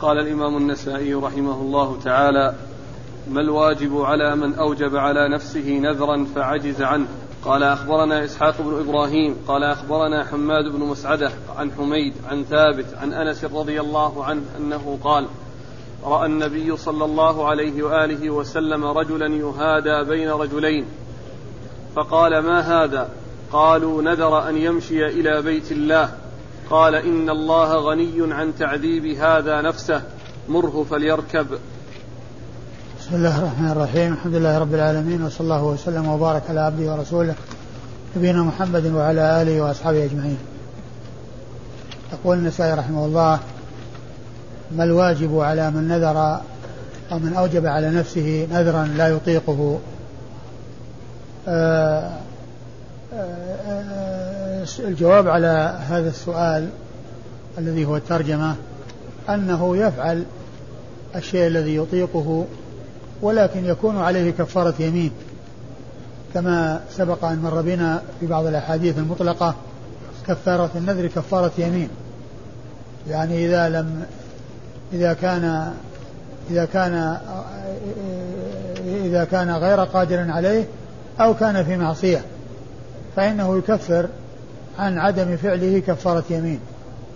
قال الإمام النسائي رحمه الله تعالى ما الواجب على من أوجب على نفسه نذرا فعجز عنه؟ قال أخبرنا إسحاق بن إبراهيم قال أخبرنا حماد بن مسعدة عن حميد عن ثابت عن أنس رضي الله عنه أنه قال رأى النبي صلى الله عليه وآله وسلم رجلا يهادى بين رجلين. فقال ما هذا؟ قالوا نذر أن يمشي إلى بيت الله. قال إن الله غني عن تعذيب هذا نفسه. مره فليركب. بسم الله الرحمن الرحيم. الحمد لله رب العالمين وصلى الله وسلم وبارك على عبده ورسوله نبينا محمد وعلى آله وأصحابه أجمعين. يقول النسائي رحمه الله ما الواجب على من نذر أو من أوجب على نفسه نذرا لا يطيقه؟ آه، آه، آه، الجواب على هذا السؤال الذي هو الترجمة أنه يفعل الشيء الذي يطيقه ولكن يكون عليه كفارة يمين كما سبق أن مر بنا في بعض الأحاديث المطلقة كفارة النذر كفارة يمين. يعني إذا لم إذا كان إذا كان إذا كان غير قادر عليه أو كان في معصية فإنه يكفر عن عدم فعله كفارة يمين.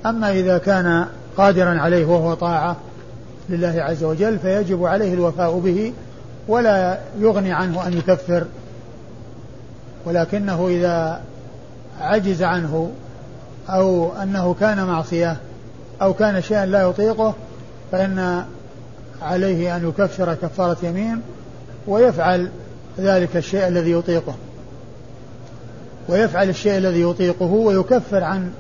أما إذا كان قادرا عليه وهو طاعة لله عز وجل فيجب عليه الوفاء به ولا يغني عنه أن يكفر. ولكنه إذا عجز عنه أو أنه كان معصية أو كان شيئا لا يطيقه فإن عليه أن يكفر كفارة يمين ويفعل ذلك الشيء الذي يطيقه. ويفعل الشيء الذي يطيقه ويكفر عن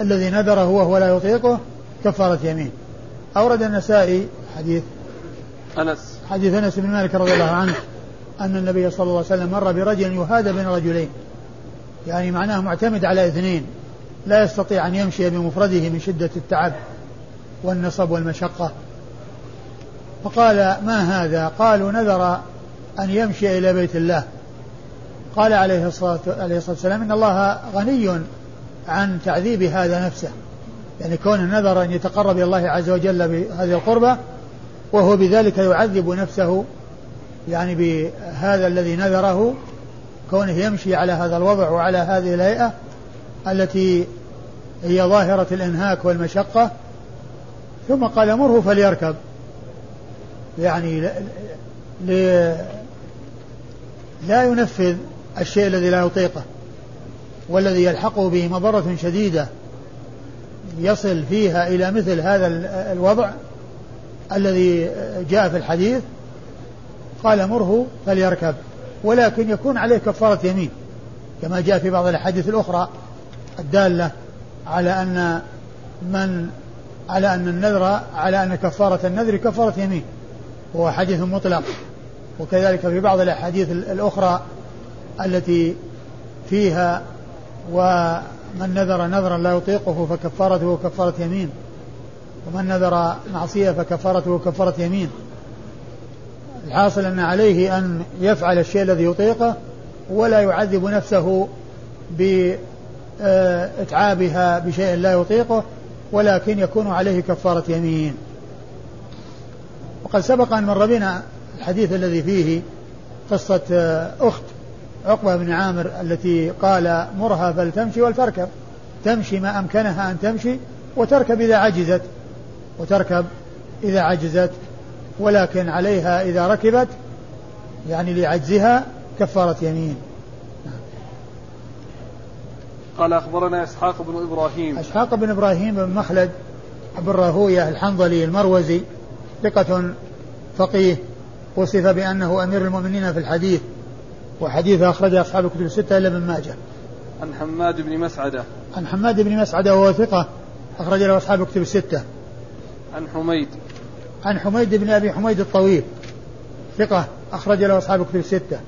الذي نذره وهو لا يطيقه كفارة يمين. أورد النسائي حديث أنس. حديث أنس بن مالك رضي الله عنه أن النبي صلى الله عليه وسلم مر برجل يهادى بين رجلين. يعني معناه معتمد على اثنين. لا يستطيع أن يمشي بمفرده من شدة التعب والنصب والمشقة. فقال ما هذا؟ قالوا نذر أن يمشي إلى بيت الله. قال عليه الصلاة, عليه الصلاة والسلام إن الله غني عن تعذيب هذا نفسه يعني كون نذر أن يتقرب إلى الله عز وجل بهذه القربة وهو بذلك يعذب نفسه يعني بهذا الذي نذره كونه يمشي على هذا الوضع وعلى هذه الهيئة التي هي ظاهرة الإنهاك والمشقة ثم قال مره فليركب يعني. لا ينفذ الشيء الذي لا يطيقه والذي يلحقه به مضرة شديدة يصل فيها إلى مثل هذا الوضع الذي جاء في الحديث قال مره فليركب ولكن يكون عليه كفارة يمين كما جاء في بعض الأحاديث الأخرى الدالة على أن من على أن النذر على أن كفارة النذر كفارة يمين وهو حديث مطلق وكذلك في بعض الأحاديث الأخرى التي فيها ومن نذر نذرا لا يطيقه فكفارته كفارة يمين. ومن نذر معصية فكفارته كفارة يمين. الحاصل أن عليه أن يفعل الشيء الذي يطيقه ولا يعذب نفسه بإتعابها بشيء لا يطيقه ولكن يكون عليه كفارة يمين. وقد سبق أن مر بنا الحديث الذي فيه قصة أخت عقبة بن عامر التي قال مرها فلتمشي ولتركب تمشي ما أمكنها أن تمشي وتركب إذا عجزت. وتركب إذا عجزت. ولكن عليها إذا ركبت يعني لعجزها كفارة يمين. قال أخبرنا إسحاق بن إبراهيم. إسحاق بن إبراهيم بن مخلد بن راهوية الحنظلي المروزي ثقة فقيه وصف بأنه أمير المؤمنين في الحديث. وحديث أخرج أصحاب الكتب الستة إلا ابن ماجه. عن حماد بن مسعدة. عن حماد بن مسعدة وهو ثقة أخرج له أصحاب الكتب الستة. عن حميد. عن حميد بن أبي حميد الطويل ثقة أخرج له أصحاب الكتب الستة.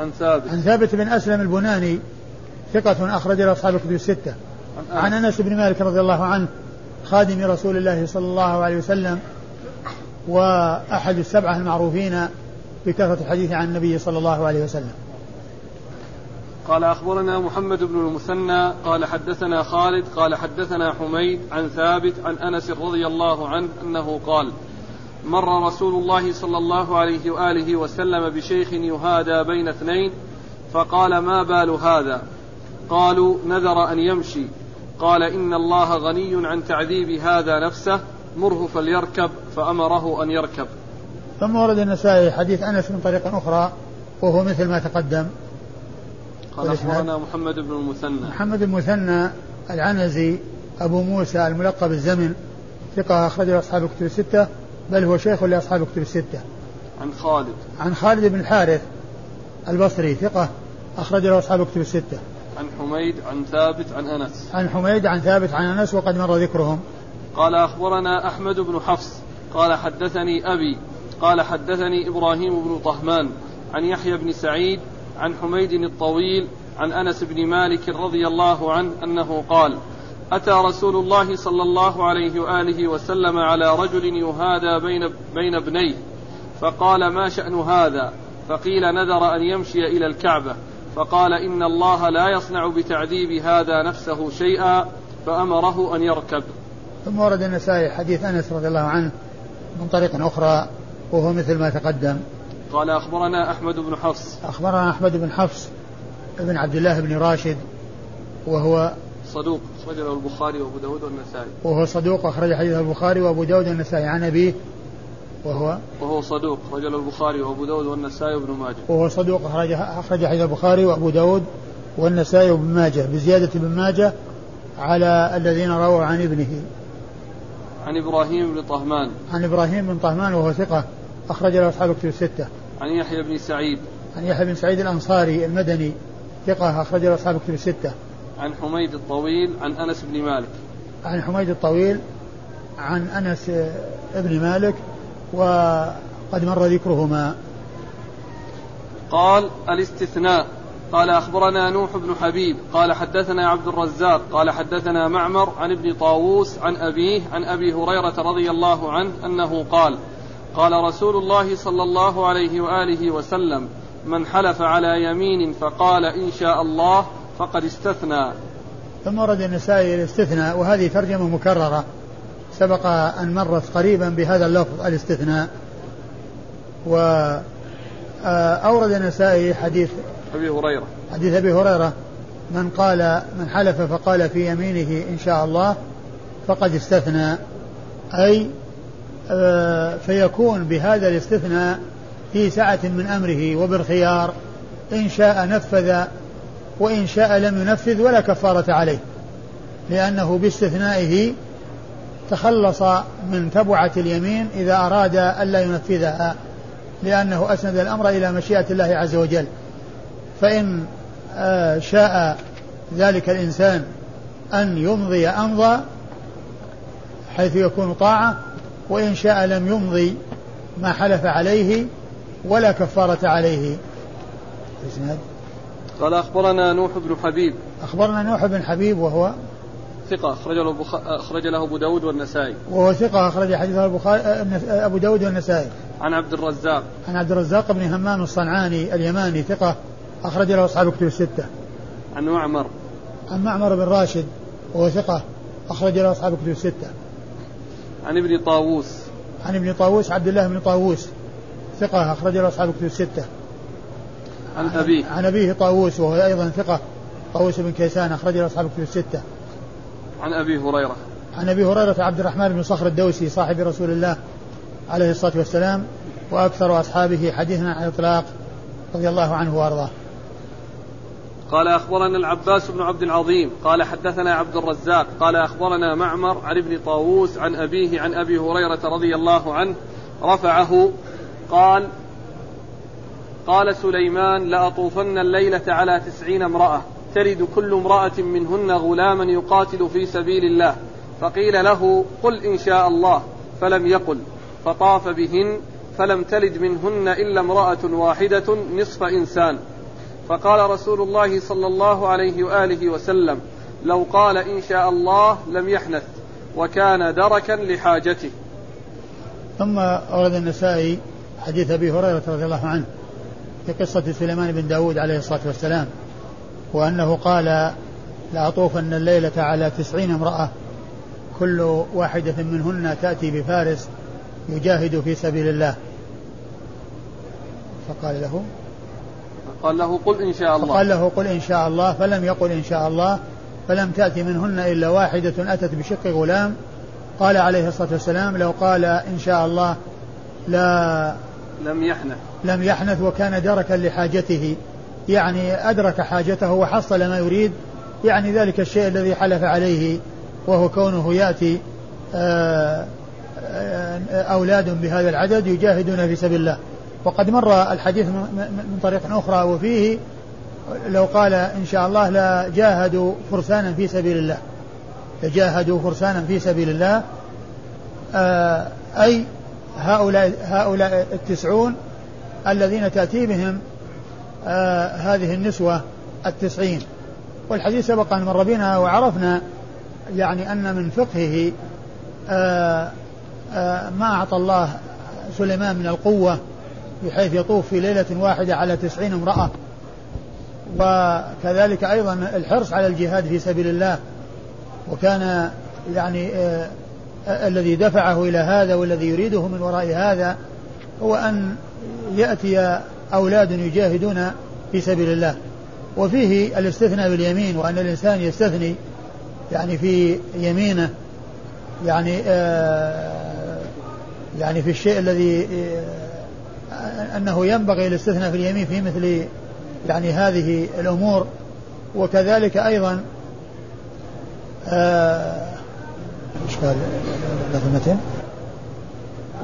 عن ثابت. عن ثابت بن أسلم البناني ثقة أخرج له أصحاب الكتب الستة. عن أنس بن مالك رضي الله عنه خادم رسول الله صلى الله عليه وسلم وأحد السبعة المعروفين بكثرة الحديث عن النبي صلى الله عليه وسلم. قال أخبرنا محمد بن المثنى قال حدثنا خالد قال حدثنا حميد عن ثابت عن أنس رضي الله عنه أنه قال مر رسول الله صلى الله عليه وآله وسلم بشيخ يهادى بين اثنين فقال ما بال هذا؟ قالوا نذر أن يمشي. قال إن الله غني عن تعذيب هذا نفسه مره فليركب فأمره أن يركب. ثم ورد النسائي حديث أنس من طريق أخرى وهو مثل ما تقدم. قال أخبرنا محمد بن المثنى. محمد بن المثنى العنزي أبو موسى الملقب الزمن ثقة أخرجه أصحاب الكتب الستة بل هو شيخ لأصحاب الكتب الستة. عن خالد. عن خالد بن الحارث البصري ثقة أخرج له أصحاب الكتب الستة. عن حميد عن ثابت عن أنس. عن حميد عن ثابت عن أنس وقد مر ذكرهم. قال أخبرنا أحمد بن حفص. قال حدثني أبي قال حدثني إبراهيم بن طهمان عن يحيى بن سعيد عن حميد الطويل عن أنس بن مالك رضي الله عنه أنه قال أتى رسول الله صلى الله عليه وآله وسلم على رجل يهادى بين بين ابنيه فقال ما شأن هذا؟ فقيل نذر أن يمشي إلى الكعبة. فقال إن الله لا يصنع بتعذيب هذا نفسه شيئا. فأمره أن يركب. ثم ورد النسائي حديث أنس رضي الله عنه من طريق أخرى وهو مثل ما تقدم. قال أخبرنا أحمد بن حفص. أخبرنا أحمد بن حفص بن عبد الله بن راشد وهو صدوق أخرجه البخاري وأبو داود والنسائي. وهو صدوق أخرج حديث البخاري وأبو داود والنسائي. عن أبيه وهو وهو صدوق أخرجه البخاري وأبو داود والنسائي وابن ماجه. وهو صدوق أخرج أخرج حديث البخاري وأبو داود والنسائي وابن ماجه. بزيادة ابن ماجه على الذين رووا عن ابنه. عن إبراهيم بن طهمان. عن إبراهيم بن طهمان وهو ثقة. أخرج له أصحاب الكتب الستة. عن يحيى بن سعيد. عن يحيى بن سعيد الأنصاري المدني. ثقة أخرج له أصحاب الكتب الستة. عن حميد الطويل عن أنس بن مالك. عن حميد الطويل عن أنس بن مالك وقد مر ذكرهما. قال الاستثناء. قال أخبرنا نوح بن حبيب قال حدثنا عبد الرزاق قال حدثنا معمر عن ابن طاووس عن أبيه عن أبي هريرة رضي الله عنه أنه قال قال رسول الله صلى الله عليه وآله وسلم من حلف على يمين فقال إن شاء الله فقد استثنى ثم ورد النسائي الاستثناء وهذه ترجمة مكررة. سبق أن مرت قريبا بهذا اللفظ الاستثناء. وأورد النسائي حديث أبي هريرة. حديث أبي هريرة. من قال من حلف فقال في يمينه إن شاء الله فقد استثنى. أي آه، فيكون بهذا الاستثناء في سعة من أمره وبالخيار. إن شاء نفذ وإن شاء لم ينفذ ولا كفارة عليه. لأنه باستثنائه تخلص من تبعة اليمين إذا أراد ألا ينفذها. لأنه أسند الأمر إلى مشيئة الله عز وجل. فإن آه، شاء ذلك الإنسان أن يمضي أمضى حيث يكون طاعة وإن شاء لم يمضي ما حلف عليه ولا كفارة عليه. قال أخبرنا نوح بن حبيب. أخبرنا نوح بن حبيب وهو ثقة أخرج له بخ... أخرج له أبو داود والنسائي. وهو ثقة أخرج حديثه البخاري أبو داود والنسائي. عن عبد الرزاق. عن عبد الرزاق بن همام الصنعاني اليماني ثقة أخرج له أصحاب كتب الستة. عن معمر. عن معمر بن راشد وهو ثقة أخرج له أصحاب كتب الستة. عن ابن طاووس. عن ابن طاووس عبد الله بن طاووس ثقة أخرج له أصحاب كتب الستة. عن أبيه. عن أبيه طاووس وهو أيضا ثقة طاووس بن كيسان أخرج له أصحاب كتب الستة. عن أبي هريرة. عن أبي هريرة عبد الرحمن بن صخر الدوسي صاحب رسول الله عليه الصلاة والسلام وأكثر أصحابه حديثا عن الإطلاق رضي الله عنه وأرضاه. قال أخبرنا العباس بن عبد العظيم قال حدثنا عبد الرزاق قال أخبرنا معمر عن ابن طاووس عن أبيه عن أبي هريرة رضي الله عنه رفعه قال قال سليمان لأطوفن الليلة على تسعين امرأة. تلد كل امرأة منهن غلاما يقاتل في سبيل الله. فقيل له قل إن شاء الله. فلم يقل. فطاف بهن فلم تلد منهن إلا امرأة واحدة نصف إنسان. فقال رسول الله صلى الله عليه وآله وسلم لو قال إن شاء الله لم يحنث وكان دركا لحاجته. ثم أورد النسائي حديث أبي هريرة رضي الله عنه في قصة سليمان بن داود عليه الصلاة والسلام. وأنه قال لأطوفن الليلة على تسعين امرأة كل واحدة منهن تأتي بفارس يجاهد في سبيل الله. فقال له قال له قل إن شاء الله. قال له قل إن شاء الله فلم يقل إن شاء الله فلم تأتي منهن إلا واحدة أتت بشق غلام. قال عليه الصلاة والسلام لو قال إن شاء الله لا لم يحنث. لم يحنث وكان دركا لحاجته. يعني أدرك حاجته وحصل ما يريد يعني ذلك الشيء الذي حلف عليه وهو كونه يأتي آه، آه، أولاد بهذا العدد يجاهدون في سبيل الله. وقد مر الحديث من طريق أخرى وفيه لو قال إن شاء الله لجاهدوا فرسانا في سبيل الله. لجاهدوا فرسانا في سبيل الله آه، أي هؤلاء هؤلاء التسعون الذين تأتي بهم آه هذه النسوة التسعين. والحديث سبق أن مر بنا وعرفنا يعني أن من فقهه آه آه ما أعطى الله سليمان من القوة بحيث يطوف في ليلة واحدة على تسعين امرأة. وكذلك أيضا الحرص على الجهاد في سبيل الله. وكان يعني الذي دفعه إلى هذا والذي يريده من وراء هذا هو أن يأتي أولاد يجاهدون في سبيل الله. وفيه الاستثناء باليمين وأن الإنسان يستثني يعني في يمينه يعني آه يعني في الشيء الذي آه أنه ينبغي الاستثناء في اليمين في مثل يعني هذه الأمور. وكذلك أيضا آه إيش قال؟ لفظتين؟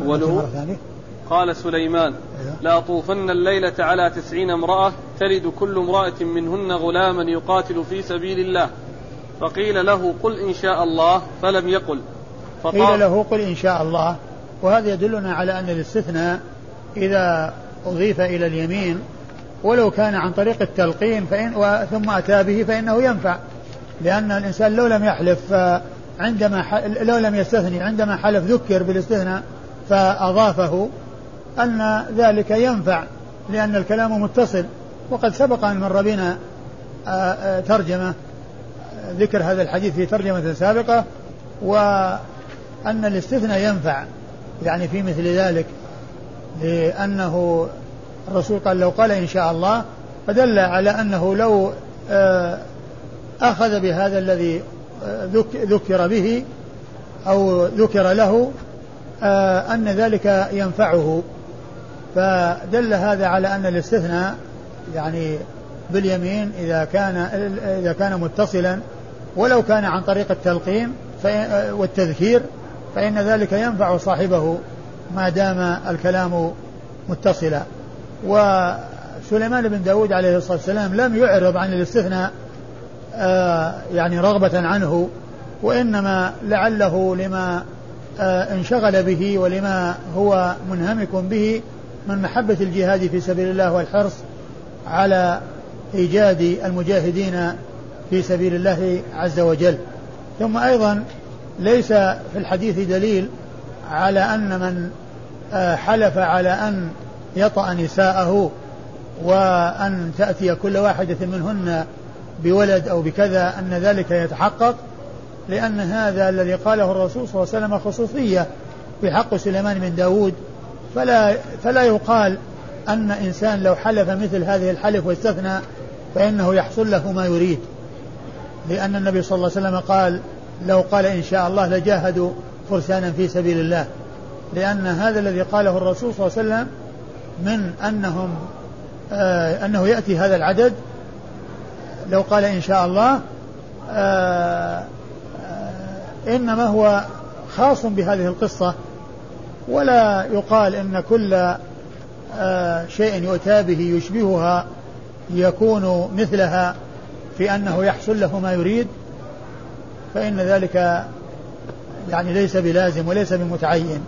ولو قال سليمان أيوه. لا طوفن الليلة على تسعين امرأة تلد كل امرأة منهن غلاما يقاتل في سبيل الله. فقيل له قل إن شاء الله. فلم يقل. قيل له قل إن شاء الله. وهذا يدلنا على أن الاستثناء إذا أضيف إلى اليمين ولو كان عن طريق التلقين فإن ثم أتى به فإنه ينفع. لأن الإنسان لو لم يحلف عندما لو لم يستثني عندما حلف ذكر بالاستثناء فأضافه. أن ذلك ينفع لأن الكلام متصل. وقد سبق أن مر بنا ترجمة ذكر هذا الحديث في ترجمة سابقة وأن الاستثناء ينفع. يعني في مثل ذلك لأنه الرسول قال لو قال إن شاء الله فدل على أنه لو أخذ بهذا الذي ذكر به أو ذكر له أن ذلك ينفعه. فدل هذا على أن الاستثناء يعني باليمين إذا كان إذا كان متصلا ولو كان عن طريق التلقين والتذكير فإن ذلك ينفع صاحبه ما دام الكلام متصلا. وسليمان بن داود عليه الصلاة والسلام لم يعرض عن الاستثناء آه يعني رغبة عنه وإنما لعله لما آه انشغل به ولما هو منهمك به من محبة الجهاد في سبيل الله والحرص على إيجاد المجاهدين في سبيل الله عز وجل. ثم أيضا ليس في الحديث دليل على أن من آه حلف على أن يطأ نساءه وأن تأتي كل واحدة منهن بولد أو بكذا أن ذلك يتحقق لأن هذا الذي قاله الرسول صلى الله عليه وسلم خصوصية في حق سليمان بن داود فلا, فلا يقال أن إنسان لو حلف مثل هذه الحلف واستثنى فإنه يحصل له ما يريد. لأن النبي صلى الله عليه وسلم قال لو قال إن شاء الله لجاهدوا فرسانا في سبيل الله. لأن هذا الذي قاله الرسول صلى الله عليه وسلم من أنهم آه أنه يأتي هذا العدد لو قال إن شاء الله آه آه إنما هو خاص بهذه القصة. ولا يقال إن كل آه شيء يؤتى به يشبهها يكون مثلها في أنه يحصل له ما يريد فإن ذلك يعني ليس بلازم وليس بمتعين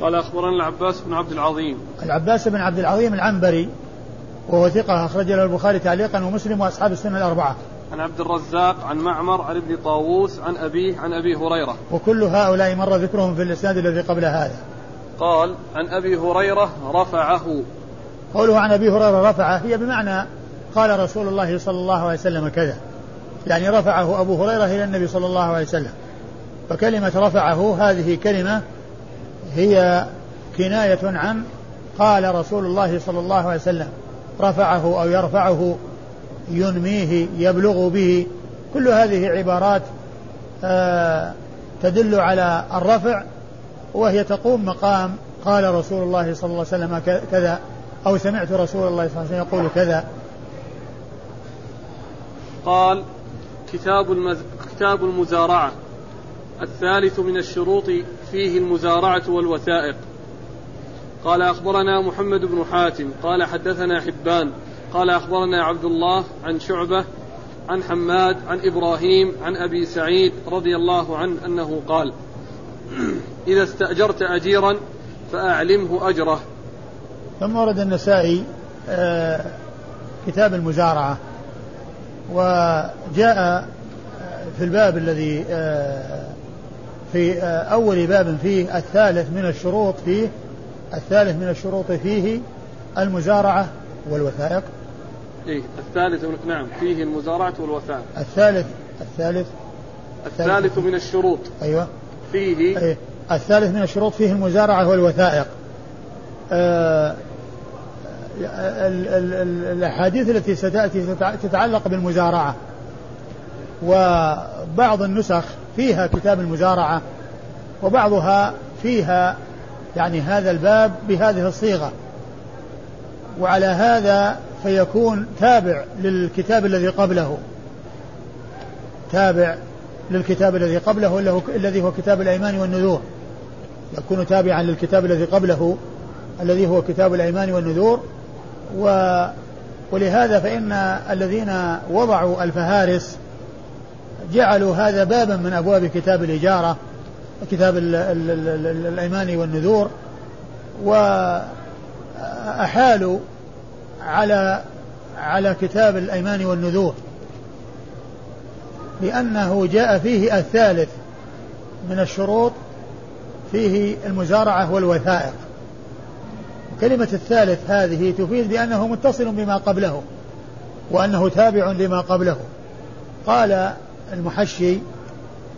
قال أخبرنا العباس بن عبد العظيم العباس بن عبد العظيم العنبري وهو ثقة أخرج له البخاري تعليقا ومسلم وأصحاب السنة الأربعة. عن عبد الرزاق عن معمر عن ابن طاووس عن أبيه عن أبي هريرة. وكل هؤلاء مر ذكرهم في الإسناد الذي قبل هذا. قال عن أبي هريرة رفعه. قوله عن أبي هريرة رفعه هي بمعنى قال رسول الله صلى الله عليه وسلم كذا. يعني رفعه أبو هريرة إلى النبي صلى الله عليه وسلم. فكلمة رفعه هذه كلمة هي كناية عن قال رسول الله صلى الله عليه وسلم. رفعه أو يرفعه ينميه يبلغ به. كل هذه عبارات آه تدل على الرفع وهي تقوم مقام قال رسول الله صلى الله عليه وسلم كذا أو سمعت رسول الله صلى الله عليه وسلم يقول كذا. قال كتاب المز... كتاب المزارعة. الثالث من الشروط فيه المزارعة والوثائق. قال أخبرنا محمد بن حاتم. قال حدثنا حبان. قال أخبرنا عبد الله عن شعبة عن حماد عن إبراهيم عن أبي سعيد رضي الله عنه أنه قال إذا استأجرت أجيرا فأعلمه أجره. ثم ورد النسائي آه، كتاب المزارعة وجاء في الباب الذي آه، في آه، أول باب فيه الثالث من الشروط فيه الثالث من الشروط فيه المزارعة والوثائق. إيه الثالث نعم فيه المزارعة والوثائق. الثالث الثالث الثالث من الشروط. أيوة. فيه أيه الثالث من الشروط فيه المزارعة والوثائق. آه الأحاديث التي ستأتي تتعلق بالمزارعة. وبعض النسخ فيها كتاب المزارعة وبعضها فيها يعني هذا الباب بهذه الصيغة. وعلى هذا فيكون تابع للكتاب الذي قبله. تابع للكتاب الذي قبله الذي هو كتاب الأيمان والنذور. يكون تابعا للكتاب الذي قبله الذي هو كتاب الأيمان والنذور. و ولهذا فإن الذين وضعوا الفهارس جعلوا هذا بابا من أبواب كتاب الإجارة كتاب الأيمان والنذور. وأحالوا على على كتاب الأيمان والنذور. لأنه جاء فيه الثالث من الشروط فيه المزارعة والوثائق. كلمة الثالث هذه تفيد بأنه متصل بما قبله وأنه تابع لما قبله. قال المحشي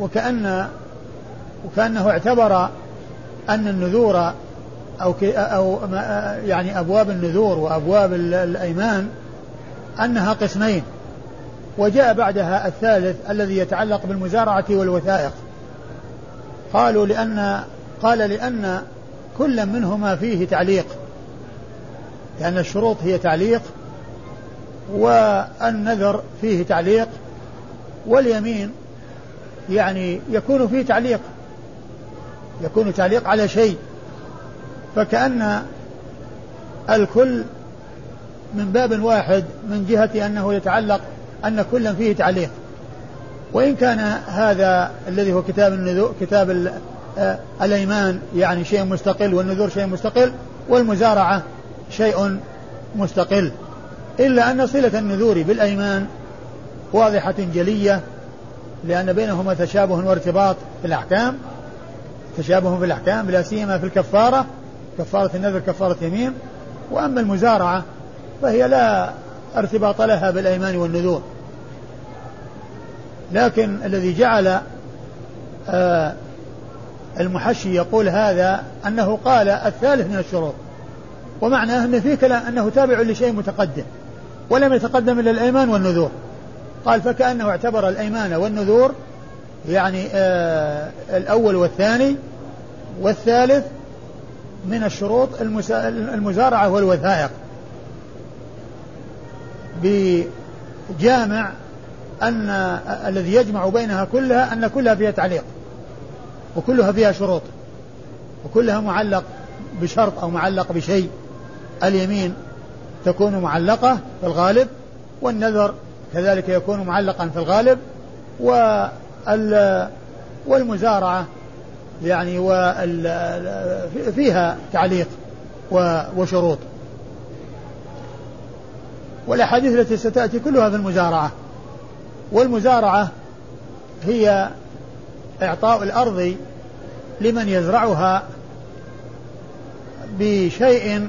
وكأن وكأنه اعتبر أن النذور أو أو يعني أبواب النذور وأبواب الأيمان أنها قسمين وجاء بعدها الثالث الذي يتعلق بالمزارعة والوثائق. قالوا لأن قال لأن كل منهما فيه تعليق لأن الشروط هي تعليق والنذر فيه تعليق واليمين يعني يكون فيه تعليق يكون تعليق على شيء فكأن الكل من باب واحد من جهة أنه يتعلق أن كلا فيه تعليق. وإن كان هذا الذي هو كتاب النذور كتاب آه، الأيمان يعني شيء مستقل والنذور شيء مستقل والمزارعة شيء مستقل. إلا أن صلة النذور بالأيمان واضحة جلية لأن بينهما تشابه وارتباط في الأحكام تشابه في الأحكام لا سيما في الكفارة كفارة النذر كفارة يمين وأما المزارعة فهي لا ارتباط لها بالأيمان والنذور. لكن الذي جعل آه المحشي يقول هذا أنه قال الثالث من الشروط. ومعناه أن فيه كلام أنه تابع لشيء متقدم ولم يتقدم إلا الأيمان والنذور. قال فكأنه اعتبر الأيمان والنذور يعني آه الأول والثاني والثالث من الشروط المزارعة والوثائق. بجامع أن الذي يجمع بينها كلها أن كلها فيها تعليق وكلها فيها شروط وكلها معلق بشرط أو معلق بشيء. اليمين تكون معلقة في الغالب والنذر كذلك يكون معلقا في الغالب والمزارعة يعني فيها تعليق وشروط. والأحاديث التي ستأتي كلها في المزارعة. والمزارعة هي إعطاء الأرض لمن يزرعها بشيء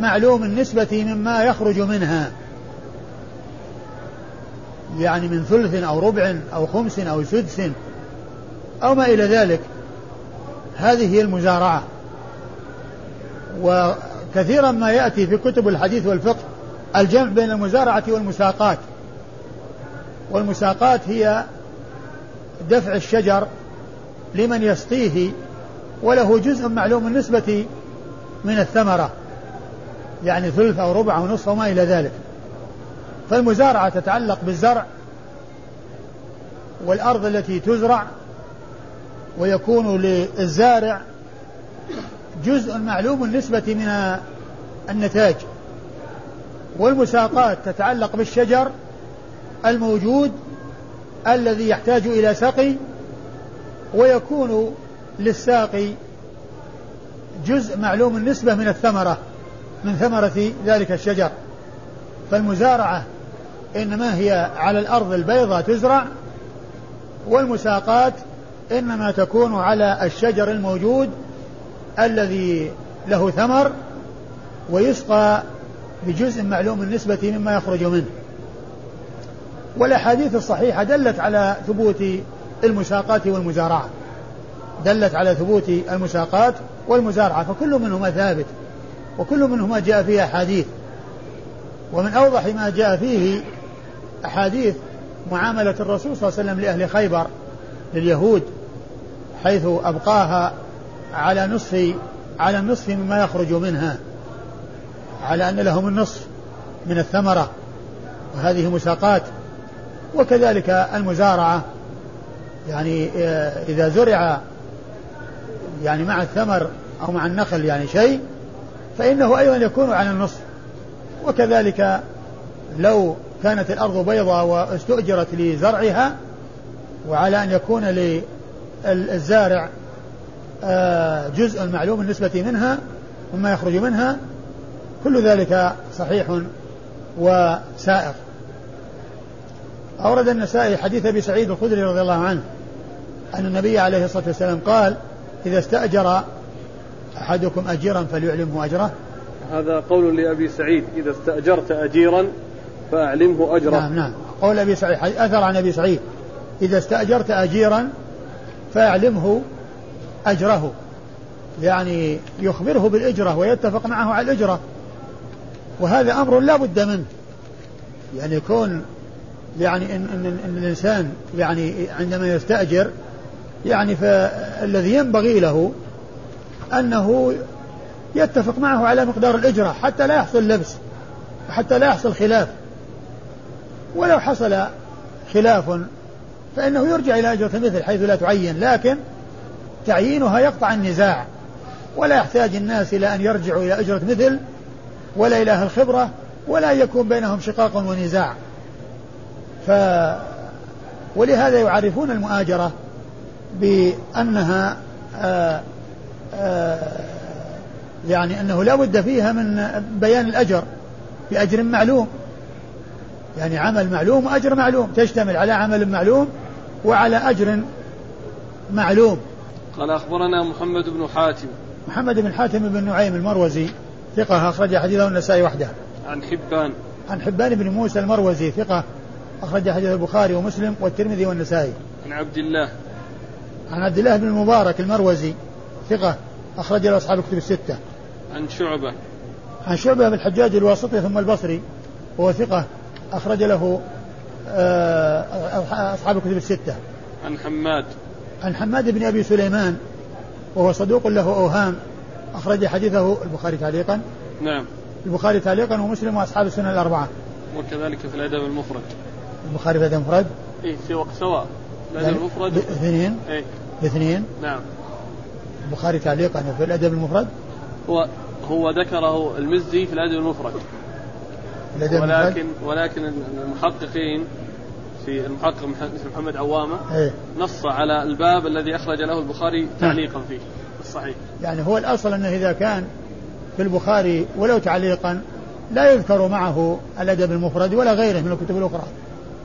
معلوم النسبة مما يخرج منها. يعني من ثلث أو ربع أو خمس أو سدس أو ما إلى ذلك. هذه هي المزارعة. وكثيرا ما يأتي في كتب الحديث والفقه الجمع بين المزارعة والمساقات. والمساقات هي دفع الشجر لمن يسقيه وله جزء معلوم النسبة من الثمرة يعني ثلث أو ربع أو نصف وما إلى ذلك. فالمزارعة تتعلق بالزرع والأرض التي تزرع ويكون للزارع جزء معلوم النسبة من النتاج. والمساقات تتعلق بالشجر الموجود الذي يحتاج إلى سقي ويكون للساقي جزء معلوم النسبة من الثمرة من ثمرة ذلك الشجر. فالمزارعة إنما هي على الأرض البيضاء تزرع والمساقات إنما تكون على الشجر الموجود الذي له ثمر ويسقى بجزء معلوم النسبة مما يخرج منه. والأحاديث الصحيحة دلت على ثبوت المساقات والمزارعة دلت على ثبوت المساقات والمزارعة فكل منهما ثابت وكل منهما جاء فيه أحاديث. ومن أوضح ما جاء فيه أحاديث معاملة الرسول صلى الله عليه وسلم لأهل خيبر لليهود حيث أبقاها على نصف على النصف مما يخرج منها. على أن لهم النصف من الثمرة. وهذه مساقات وكذلك المزارعة. يعني آه، إذا زرع يعني مع الثمر أو مع النخل يعني شيء فإنه أيضا يكون على النصف. وكذلك لو كانت الأرض بيضاء واستؤجرت لزرعها وعلى أن يكون للزارع آه، جزء معلوم النسبة منها مما يخرج منها كل ذلك صحيح وسائغ أورد النسائي حديث أبي سعيد الخدري رضي الله عنه أن النبي عليه الصلاة والسلام قال إذا استأجر أحدكم أجيرا فليعلمه أجره. هذا قول لأبي سعيد إذا استأجرت أجيرا فأعلمه أجره. نعم نعم. قول أبي سعيد أثر عن أبي سعيد. إذا استأجرت أجيرا فأعلمه أجره. يعني يخبره بالإجرة ويتفق معه على الإجرة. وهذا أمر لا بد منه. يعني يكون يعني إن, إن, إن الإنسان يعني عندما يستأجر يعني فالذي ينبغي له أنه يتفق معه على مقدار الإجرة حتى لا يحصل لبس وحتى لا يحصل خلاف. ولو حصل خلاف فإنه يرجع إلى أجرة مثل حيث لا تعين لكن تعيينها يقطع النزاع ولا يحتاج الناس إلى أن يرجعوا إلى أجرة مثل ولا إلى الخبرة ولا يكون بينهم شقاق ونزاع. ف ولهذا يعرفون المؤاجرة بأنها آآ آآ يعني أنه لا بد فيها من بيان الأجر بأجر معلوم. يعني عمل معلوم وأجر معلوم تشتمل على عمل معلوم وعلى أجر معلوم. قال أخبرنا محمد بن حاتم. محمد بن حاتم بن نعيم المروزي. ثقة أخرج حديثه النسائي وحده. عن حبان. عن حبان بن موسى المروزي ثقة أخرج حديث البخاري ومسلم والترمذي والنسائي. عن عبد الله. عن عبد الله بن المبارك المروزي ثقة أخرج له أصحاب الكتب الستة. عن شعبة. عن شعبة بن الحجاج الواسطي ثم البصري وهو ثقة أخرج له آه، أصحاب الكتب الستة. عن حماد. عن حماد بن أبي سليمان وهو صدوق له أوهام. أخرج حديثه البخاري تعليقا. نعم. البخاري تعليقا ومسلم وأصحاب السنة الأربعة. وكذلك في الأدب المفرد. البخاري في الأدب المفرد؟ إيه في وقت سواء. الأدب المفرد؟ اثنين إيه. باثنين. نعم. البخاري تعليقا في الأدب المفرد؟ هو هو ذكره المزي في الأدب المفرد. الأدب ولكن المفرد؟ ولكن المحققين في المحقق محمد عوامة إيه؟ نص على الباب الذي أخرج له البخاري تعليقا فيه. الصحيح. يعني هو الأصل أنه إذا كان في البخاري ولو تعليقا لا يذكر معه الأدب المفرد ولا غيره من الكتب الأخرى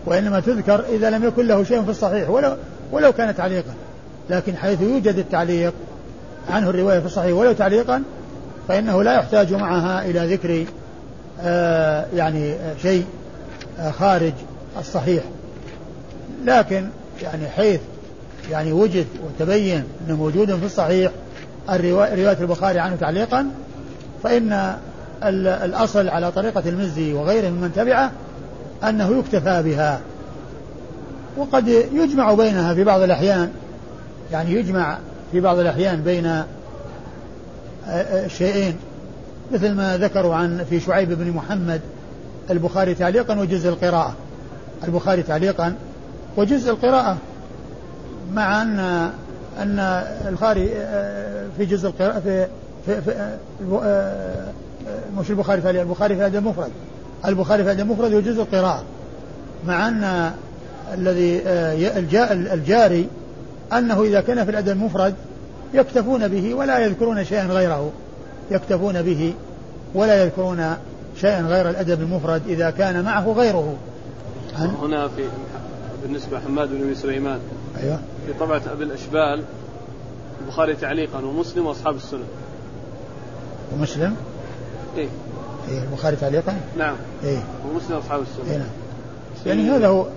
وإنما تذكر إذا لم يكن له شيء في الصحيح ولو ولو كان تعليقا. لكن حيث يوجد التعليق عنه الرواية في الصحيح ولو تعليقا فإنه لا يحتاج معها إلى ذكر آه يعني شيء آه خارج الصحيح. لكن يعني حيث يعني وجد وتبين إنه موجود في الصحيح رواية البخاري عنه تعليقا فإن الأصل على طريقة المزي وغيره ممن تبعه أنه يكتفى بها. وقد يجمع بينها في بعض الأحيان يعني يجمع في بعض الأحيان بين الشيئين مثل ما ذكروا عن في شعيب بن محمد البخاري تعليقا وجزء القراءة. البخاري تعليقا وجزء القراءة مع أن أن البخاري في جزء القراءة في في, في مش البخاري في البخاري في الأدب المفرد البخاري في الأدب المفرد وجزء القراءة. مع أن الذي الجاري أنه إذا كان في الأدب المفرد يكتفون به ولا يذكرون شيئا غيره. يكتفون به ولا يذكرون شيئا غير الأدب المفرد إذا كان معه غيره. هنا في بالنسبة حماد بن سليمان. أيوة. في طبعة أبي الأشبال البخاري تعليقا ومسلم وأصحاب السنة. ومسلم؟ إيه. إيه البخاري تعليقا؟ نعم. إيه. ومسلم وأصحاب السنة. إيه نعم. يعني هذا هو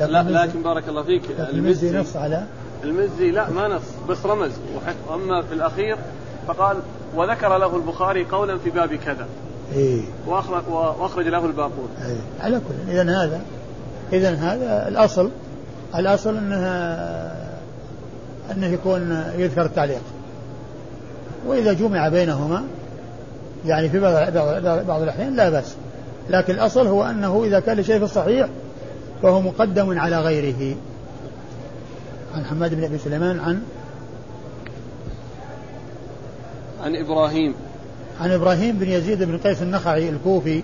لكن لا لكن بارك الله فيك المزي نص على المزي لا ما نص بس رمز. وأما في الأخير فقال وذكر له البخاري قولا في باب كذا. إيه. واخرج وأخرج له الباقون. إيه. على كل اذا هذا اذا هذا الأصل. الأصل انها أنه يكون يذكر التعليق. وإذا جمع بينهما يعني في بعض بعض الأحيان لا بأس. لكن الأصل هو أنه إذا كان شيء في الصحيح فهو مقدم على غيره. عن حماد بن أبي سليمان عن عن إبراهيم. عن إبراهيم بن يزيد بن قيس النخعي الكوفي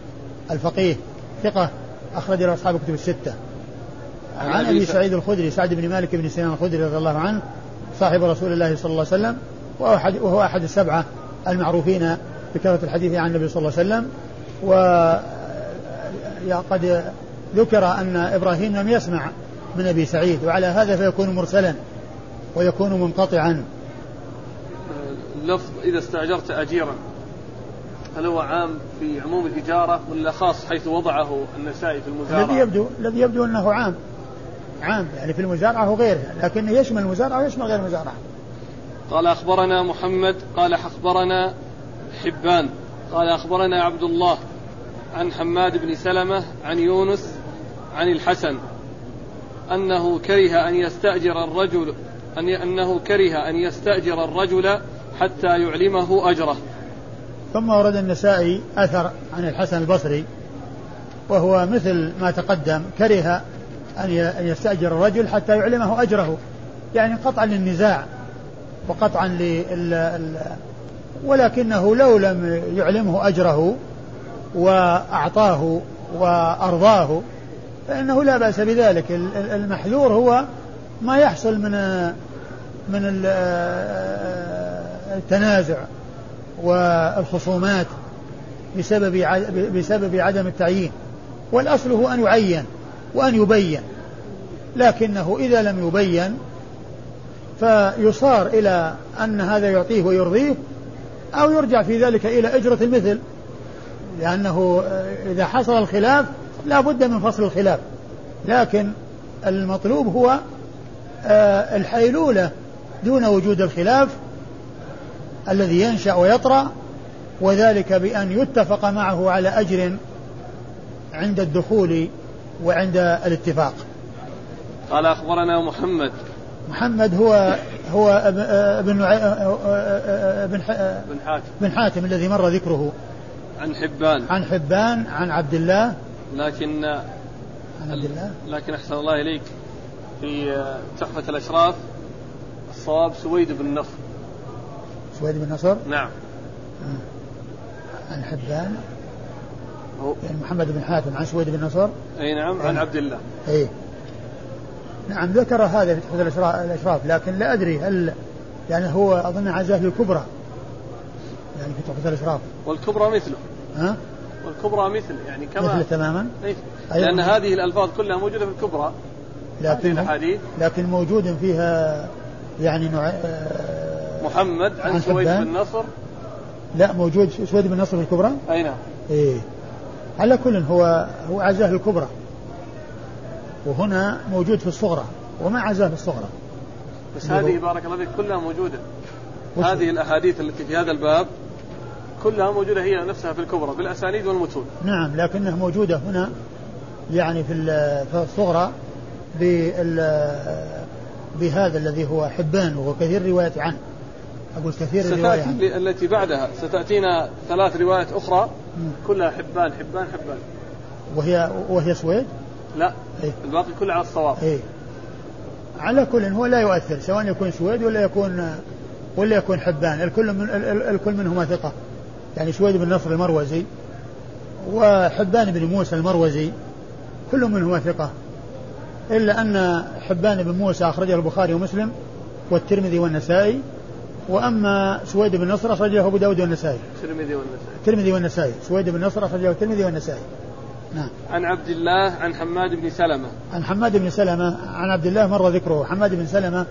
الفقيه ثقة أخرج له أصحاب الكتب الستة. عن أبي سعيد الخدري سعد بن مالك بن سنان الخدري رضي الله عنه صاحب رسول الله صلى الله عليه وسلم وهو احد, وهو أحد السبعة المعروفين بكثرة الحديث عن النبي صلى الله عليه وسلم. و قد ذكر أن إبراهيم لم يسمع من أبي سعيد وعلى هذا فيكون مرسلا ويكون منقطعا. لفظ إذا استأجرت أجيرا هل هو عام في عموم الإجارة ولا خاص حيث وضعه النسائي في المزارعة؟ الذي يبدو الذي يبدو أنه عام. عام يعني في المزارعة وغيرها لكنه يشمل المزارعة ويشمل غير المزارعة. قال أخبرنا محمد قال أخبرنا حبان قال أخبرنا عبد الله عن حماد بن سلمة عن يونس عن الحسن أنه كره أن يستأجر الرجل أن أنه كره أن يستأجر الرجل حتى يعلمه أجره ثم ورد النسائي أثر عن الحسن البصري وهو مثل ما تقدم كره أن يستأجر الرجل حتى يعلمه أجره يعني قطعا للنزاع وقطعا لل ولكنه لو لم يعلمه أجره وأعطاه وأرضاه فإنه لا بأس بذلك. المحذور هو ما يحصل من من التنازع والخصومات بسبب بسبب عدم التعيين والأصل هو أن يعين. وأن يبين. لكنه إذا لم يبين فيصار إلى أن هذا يعطيه ويرضيه أو يرجع في ذلك إلى أجرة المثل. لأنه إذا حصل الخلاف لا بد من فصل الخلاف. لكن المطلوب هو آه، الحيلولة دون وجود الخلاف الذي ينشأ ويطرأ وذلك بأن يتفق معه على أجر عند الدخول وعند الاتفاق. قال أخبرنا محمد. محمد هو هو أبن أبن بن حاتم. بن حاتم الذي مر ذكره. عن حبان. عن حبان عن عبد الله. لكن عن عبد الله. لكن أحسن الله إليك. في تحفة الأشراف الصواب سويد بن نصر. سويد بن نصر؟ نعم. عن حبان. يعني محمد بن حاتم عن سويد بن نصر؟ أي نعم عن عبد الله. أي. نعم ذكر هذا في تحفة الأشراف لكن لا أدري هل يعني هو أظن عزاه الكبرى يعني في تحفة الأشراف. والكبرى مثله. ها؟ والكبرى مثل يعني كما مثل تماما؟ أي لأن هذه الألفاظ كلها موجودة في الكبرى. لكن الأحاديث. لكن موجود فيها يعني نوع آه، محمد عن, عن سويد بن نصر. لا موجود سويد بن نصر في الكبرى؟ أي نعم. إيه. على كل هو هو عزاه الكبرى. وهنا موجود في الصغرى وما عزاه في الصغرى. بس هذه بارك الله فيك كلها موجودة. هذه الأحاديث التي في هذا الباب كلها موجودة هي نفسها في الكبرى بالأسانيد والمتون. نعم لكنها موجودة هنا يعني في الصغرى بهذا الذي هو حبان وهو كثير رواية عنه. أقول كثير الرواية. عنه التي بعدها. ستأتينا ثلاث روايات أخرى كلها حبان حبان حبان. وهي وهي سويد؟ لا. إيه؟ الباقي كله على الصواب. إيه؟ على كل هو لا يؤثر سواء يكون سويد ولا يكون ولا يكون حبان. الكل من الكل منهما ثقة. يعني سويد بن نصر المروزي وحبان بن موسى المروزي كل منهما ثقة. إلا أن حبان بن موسى أخرجه البخاري ومسلم والترمذي والنسائي وأما سويد بن نصر أخرجه أبو داود والنسائي. الترمذي والنسائي. الترمذي والنسائي. سويد بن نصر أخرجه الترمذي والنسائي. نعم. عن عبد الله عن حماد بن سلمة. عن حماد بن سلمة عن عبد الله مر ذكره. حماد بن سلمة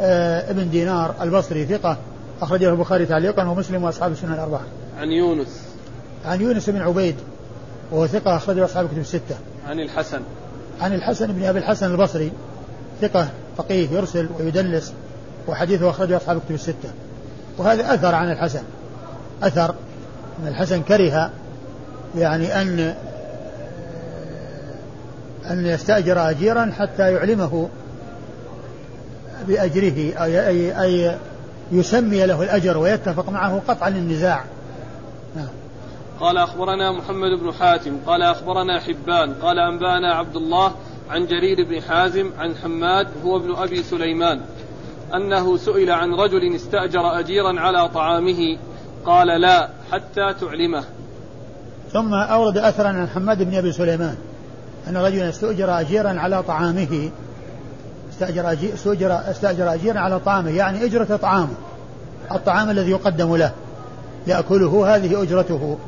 آه ابن دينار البصري ثقة أخرجه البخاري تعليقا ومسلم وأصحاب السنن الأربعة. عن يونس. عن يونس بن عبيد وهو ثقة أخرجه أصحاب الكتب الستة. عن الحسن. عن الحسن بن أبي الحسن البصري ثقة فقيه يرسل ويدلس. وحديثه أخرجه أصحاب الكتب الستة. وهذا أثر عن الحسن. أثر. أن الحسن كره يعني أن أن يستأجر أجيرا حتى يعلمه بأجره أي, أي, أي يسمي له الأجر ويتفق معه قطعا النزاع نعم. قال أخبرنا محمد بن حاتم قال أخبرنا حبان قال أنبأنا عبد الله عن جرير بن حازم عن حماد هو ابن أبي سليمان. أنه سئل عن رجل استأجر أجيرا على طعامه قال لا حتى تعلمه. ثم أورد أثرا عن حماد بن أبي سليمان أن رجلا استأجر أجيرا على طعامه. استأجر استأجر استأجر أجيرا على طعامه يعني أجرة طعامه الطعام الذي يقدم له يأكله هذه أجرته.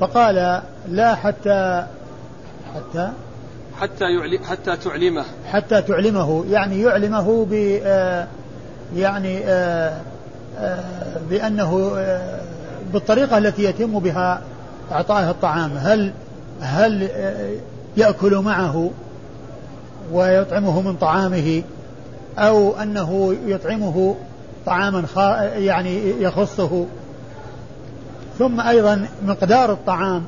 فقال لا حتى حتى حتى يعلم حتى تعلمه. حتى تعلمه. يعني يعلمه ب آه، يعني آه، آه، بأنه بالطريقة التي يتم بها إعطائه الطعام. هل هل يأكل معه ويطعمه من طعامه أو أنه يطعمه طعاما يعني يخصه؟ ثم أيضا مقدار الطعام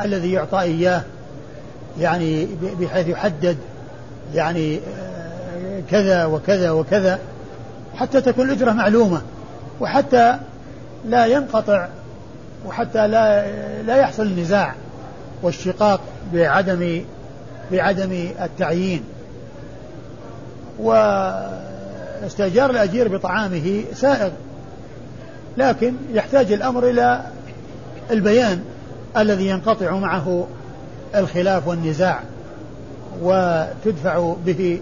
الذي يعطى إياه. يعني بحيث يحدد يعني آه، كذا وكذا وكذا حتى تكون الأجرة معلومة وحتى لا ينقطع وحتى لا لا يحصل النزاع والشقاق بعدم بعدم التعيين. واستئجار الأجير بطعامه سائغ لكن يحتاج الأمر إلى البيان الذي ينقطع معه الخلاف والنزاع وتدفع به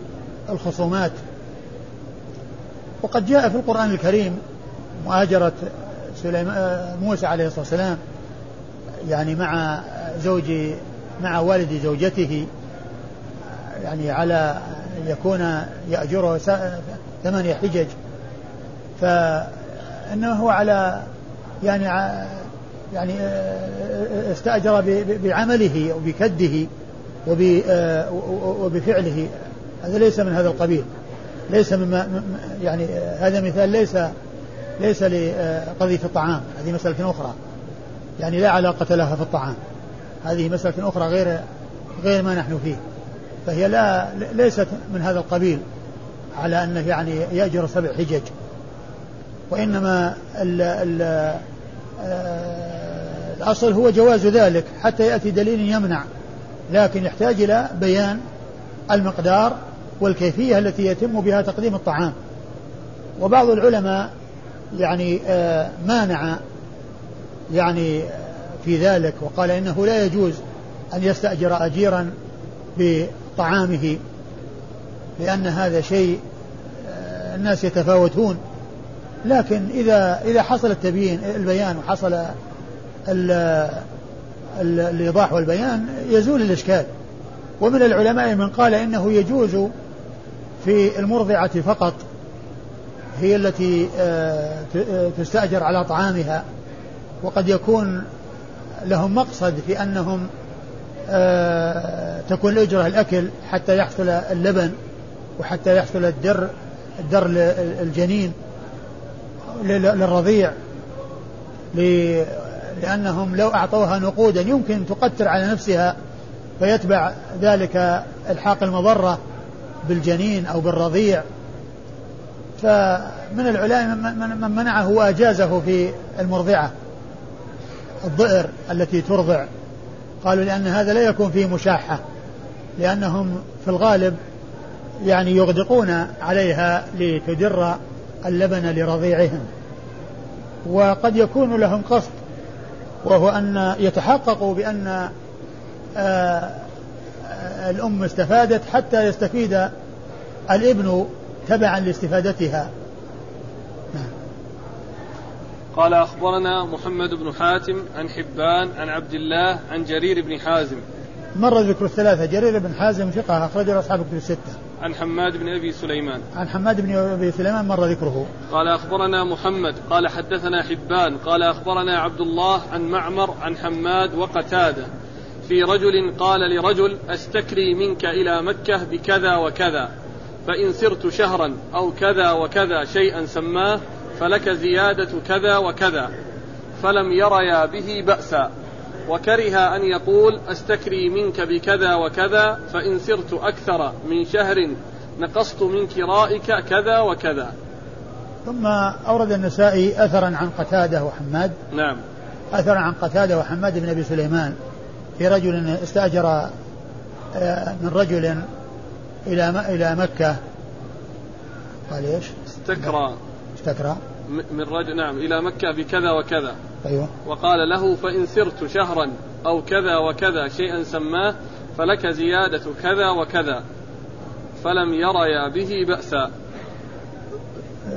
الخصومات. وقد جاء في القرآن الكريم مؤاجرة موسى عليه الصلاة والسلام يعني مع زوج مع والد زوجته يعني على يكون يأجره ثمانية حجج. فإنه على يعني يعني استأجر بعمله وبكده وبفعله. هذا ليس من هذا القبيل. ليس مما يعني هذا مثال ليس ليس لقضية الطعام. هذه مسألة أخرى. يعني لا علاقة لها في الطعام. هذه مسألة أخرى غير غير ما نحن فيه. فهي لا ليست من هذا القبيل على أنه يعني يأجر سبع حجج. وإنما ال ال آه، الأصل هو جواز ذلك حتى يأتي دليل يمنع لكن يحتاج إلى بيان المقدار والكيفية التي يتم بها تقديم الطعام. وبعض العلماء يعني آه، مانع يعني في ذلك وقال إنه لا يجوز أن يستأجر أجيرا بطعامه لأن هذا شيء آه، الناس يتفاوتون. لكن إذا إذا حصل التبيين البيان وحصل الإيضاح والبيان يزول الإشكال. ومن العلماء من قال إنه يجوز في المرضعة فقط هي التي آه، آه، تستأجر على طعامها. وقد يكون لهم مقصد في أنهم آه تكون الأجرة الأكل حتى يحصل اللبن وحتى يحصل الدر الدر الجنين للرضيع لأنهم لو أعطوها نقودا يمكن تقتر على نفسها فيتبع ذلك الحاق المضرة بالجنين أو بالرضيع. فمن العلماء من منعه وأجازه في المرضعة الضئر التي ترضع. قالوا لأن هذا لا يكون فيه مشاحة لأنهم في الغالب يعني يغدقون عليها لتدر اللبن لرضيعهم. وقد يكون لهم قصد وهو أن يتحققوا بأن آه، الأم استفادت حتى يستفيد الابن تبعا لاستفادتها. قال أخبرنا محمد بن حاتم عن حبان عن عبد الله عن جرير بن حازم. مر ذكر الثلاثة. جرير بن حازم ثقة أخرجه أصحاب كتب الستة. عن حماد بن أبي سليمان. عن حماد بن أبي سليمان مر ذكره. قال أخبرنا محمد قال حدثنا حبان قال أخبرنا عبد الله عن معمر عن حماد وقتاده. في رجل قال لرجل أستكري منك إلى مكة بكذا وكذا فإن سرت شهرا أو كذا وكذا شيئا سماه فلك زيادة كذا وكذا فلم يريا به بأسا. وكره أن يقول أستكري منك بكذا وكذا فإن سرت أكثر من شهر نقصت من كرائك كذا وكذا. ثم أورد النسائي أثرا عن قتادة وحماد. نعم. أثرا عن قتادة وحماد بن أبي سليمان. في رجل استأجر آه، من رجل إلى إلى مكة. قال إيش؟ استكرى. استكرى. من رجل نعم إلى مكة بكذا وكذا. أيوة. وقال له فإن سرت شهرا أو كذا وكذا شيئا سماه فلك زيادة كذا وكذا. فلم يريا به بأسا.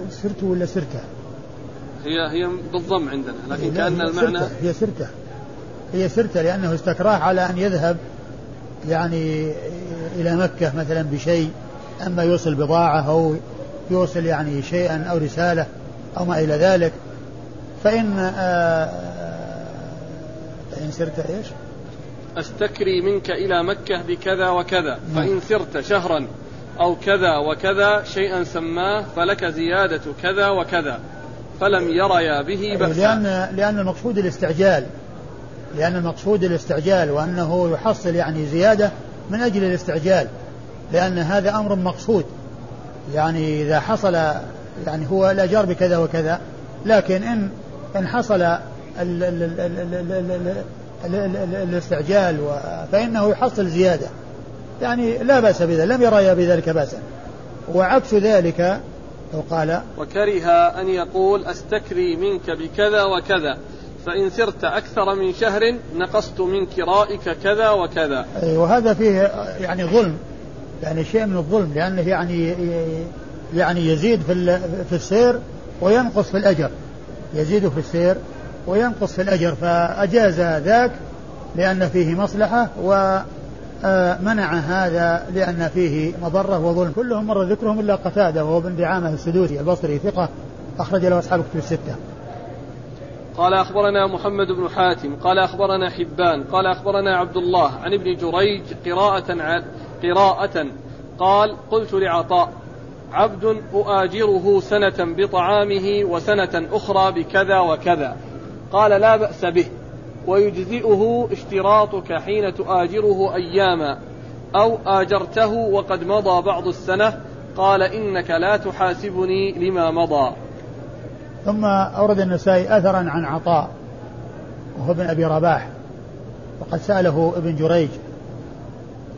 سرت ولا سرته؟ هي هي بالضم عندنا لكن كأن المعنى هي سرته هي سرته لأنه استكراه على أن يذهب يعني إلى مكة مثلا بشيء أما يوصل بضاعة أو يوصل يعني شيئا أو رسالة. أو ما إلى ذلك فإن آه، فإن سرت إيش أستكري منك إلى مكة بكذا وكذا نعم. فإن سرت شهرا أو كذا وكذا شيئا سماه فلك زيادة كذا وكذا فلم يريا به بأسا لأن لأن المقصود الاستعجال لأن المقصود الاستعجال وأنه يحصل يعني زيادة من أجل الاستعجال لأن هذا أمر مقصود يعني إذا حصل يعني هو الأجار بكذا وكذا لكن إن إن حصل الاستعجال فإنه يحصل زيادة يعني لا بأس بذلك لم يرى بذلك بأسا وعكس ذلك لو قال وكره أن يقول أستكري منك بكذا وكذا فإن سرت أكثر من شهر نقصت من كرائك كذا وكذا أي وهذا فيه يعني ظلم يعني شيء من الظلم لأنه يعني يعني يزيد في في السير وينقص في الأجر. يزيد في السير وينقص في الأجر. فأجاز ذاك لأن فيه مصلحة ومنع هذا لأن فيه مضرة وظلم. كلهم مر ذكرهم إلا قتادة وهو بن دعامة السدوسي البصري ثقة أخرج له أصحاب كتب الستة. قال أخبرنا محمد بن حاتم قال أخبرنا حبان قال أخبرنا عبد الله عن ابن جريج قراءة قراءة قال قلت لعطاء عبد أؤاجره سنة بطعامه وسنة أخرى بكذا وكذا. قال لا بأس به ويجزئه اشتراطك حين تؤاجره أياما. أو آجرته وقد مضى بعض السنة قال إنك لا تحاسبني لما مضى. ثم أورد النسائي أثرا عن عطاء وهو ابن أبي رباح وقد سأله ابن جريج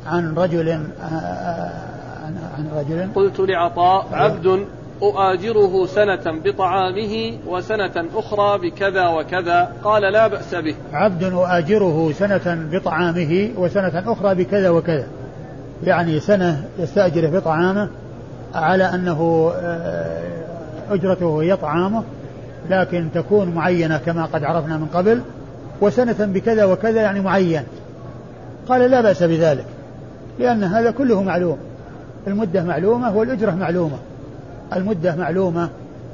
عن رجل آه، آه، عن, عن رجل قلت لعطاء عبد أؤاجره سنة بطعامه وسنة أخرى بكذا وكذا قال لا بأس به. عبد أؤاجره سنة بطعامه وسنة أخرى بكذا وكذا. يعني سنة يستأجره بطعامه على أنه آه، أجرته هي طعامه لكن تكون معينة كما قد عرفنا من قبل وسنة بكذا وكذا يعني معين. قال لا بأس بذلك لأن هذا كله معلوم. المدة معلومة والأجرة معلومة. المدة معلومة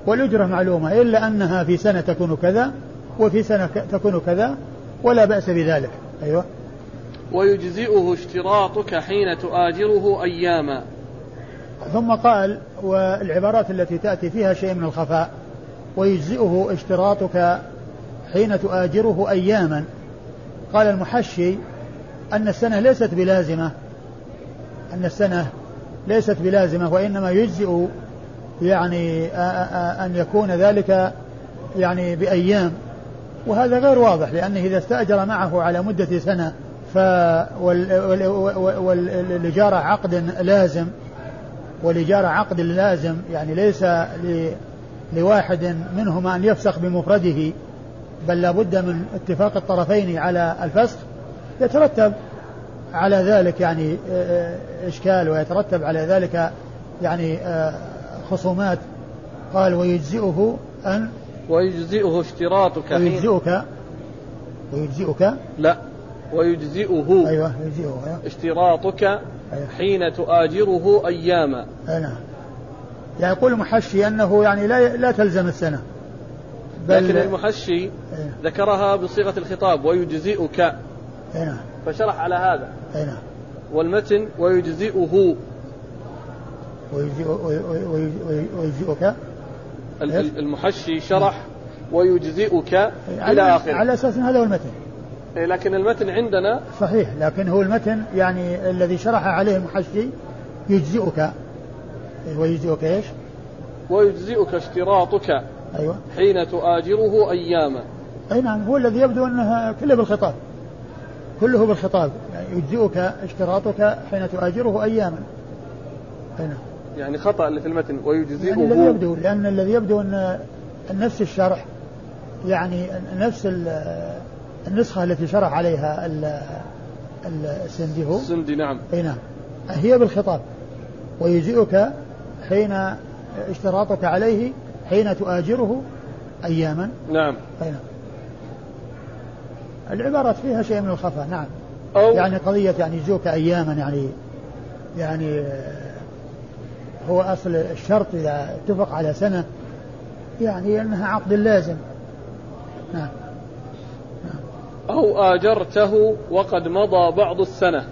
والأجرة معلومة إلا أنها في سنة تكون كذا وفي سنة تكون كذا ولا بأس بذلك. أيوة. ويجزئه اشتراطك حين تؤاجره أياما. ثم قال والعبارات التي تأتي فيها شيء من الخفاء. ويجزئه اشتراطك حين تؤاجره أياما. قال المحشي أن السنة ليست بلازمة. أن السنة ليست بلازمة وإنما يجزئ يعني أن يكون ذلك يعني بأيام. وهذا غير واضح لأنه إذا استأجر معه على مدة سنة والإجارة عقد لازم والإجارة عقد لازم يعني ليس لواحد منهما أن يفسخ بمفرده بل لابد من اتفاق الطرفين على الفسخ. يترتب على ذلك يعني إشكال ويترتب على ذلك يعني خصومات. قال ويجزئه أن ويجزئه اشتراطك ويجزئك ويجزئك؟ لا ويجزئه أيوه يجزئه أيوة. اشتراطك أيوة. حين تؤاجره أياما. أي نعم. يعني يقول المحشي أنه يعني لا لا تلزم السنة. بل لكن المحشي أيه. ذكرها بصيغة الخطاب ويجزئك. نعم. فشرح على هذا. أي نعم. والمتن ويجزئه. ويجزئك. المحشي شرح ويجزئك إلى آخره. على أساس هذا هو المتن. إيه، لكن المتن عندنا صحيح لكن هو المتن يعني الذي شرح عليه المحشي يجزئك. إيه، ويجزئك إيش؟ ويجزئك اشتراطك أيوه. حين تؤاجره أياما. أي نعم هو الذي يبدو انها كله بالخطاب. كله بالخطاب. يعني يجزئك اشتراطك حين تؤاجره أياما. أي نعم. يعني خطأ اللي في المتن ويجزئه يعني الذي يبدو لأن الذي يبدو أن نفس الشرح يعني نفس النسخة التي شرح عليها السندي هو. السندي نعم. أي نعم. هي بالخطاب. ويجزئك حين اشتراطك عليه حين تؤاجره أياما. نعم. أي نعم. العبارات فيها شيء من الخفاء نعم. أو يعني قضية يعني يجزئك أياما يعني يعني هو أصل الشرط إذا اتفق على سنة يعني أنها عقد لازم. نعم. أو آجرته وقد مضى بعض السنة.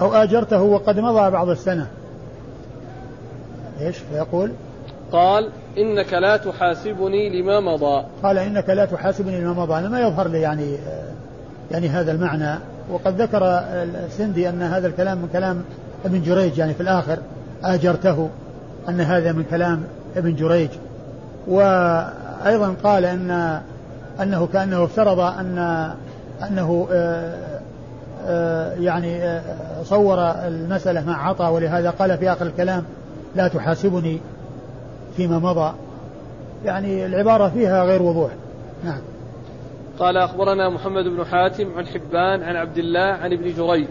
أو آجرته وقد مضى بعض السنة. إيش؟ فيقول؟ قال إنك لا تحاسبني لما مضى. قال إنك لا تحاسبني لما مضى. أنا ما يظهر لي يعني يعني هذا المعنى. وقد ذكر السندي أن هذا الكلام من كلام ابن جريج يعني في الآخر آجرته أن هذا من كلام ابن جريج. وأيضا قال أن أنه كأنه افترض أن أنه آه، آه، يعني آه، صور المسألة مع عطاء. ولهذا قال في آخر الكلام لا تحاسبني فيما مضى يعني العبارة فيها غير وضوح نعم قال أخبرنا محمد بن حاتم عن حبان عن عبد الله عن ابن جريج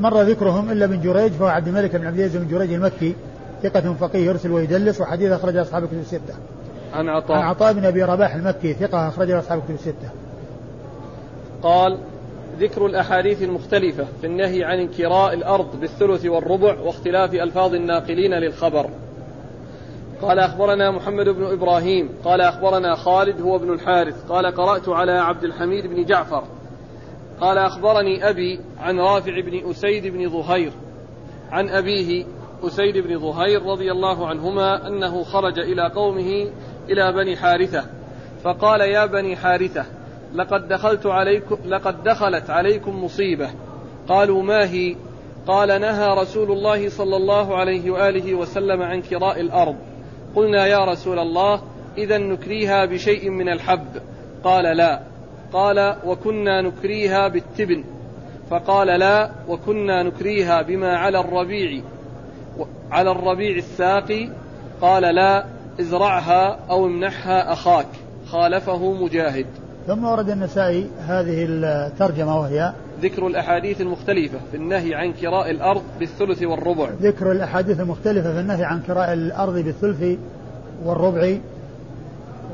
مر ذكرهم إلا بن جريج فهو عبد الملك بن عبد العزيز بن جريج المكي ثقة فقيه يرسل ويدلس وحديث أخرج أصحاب الكتب الستة. عن عطاء عن عطاء بن أبي رباح المكي ثقة أخرج أصحاب الكتب الستة. قال ذكر الأحاديث المختلفة في النهي عن انكراء الأرض بالثلث والربع واختلاف ألفاظ الناقلين للخبر. قال أخبرنا محمد بن إبراهيم قال أخبرنا خالد هو ابن الحارث قال قرأت على عبد الحميد بن جعفر. قال أخبرني أبي عن رافع بن أسيد بن ظهير عن أبيه أسيد بن ظهير رضي الله عنهما أنه خرج إلى قومه إلى بني حارثة. فقال يا بني حارثة لقد دخلت عليكم لقد دخلت عليكم مصيبة. قالوا ما هي؟ قال نهى رسول الله صلى الله عليه وآله وسلم عن كراء الأرض. قلنا يا رسول الله إذا نكريها بشيء من الحب. قال لا. قال وكنا نكريها بالتبن. فقال لا وكنا نكريها بما على الربيع. على الربيع الساقي قال لا ازرعها أو امنحها أخاك. خالفه مجاهد. ثم ورد النسائي هذه الترجمة وهي ذكر الأحاديث المختلفة في النهي عن كراء الأرض بالثلث والربع. ذكر الأحاديث المختلفة في النهي عن كراء الأرض بالثلث والربع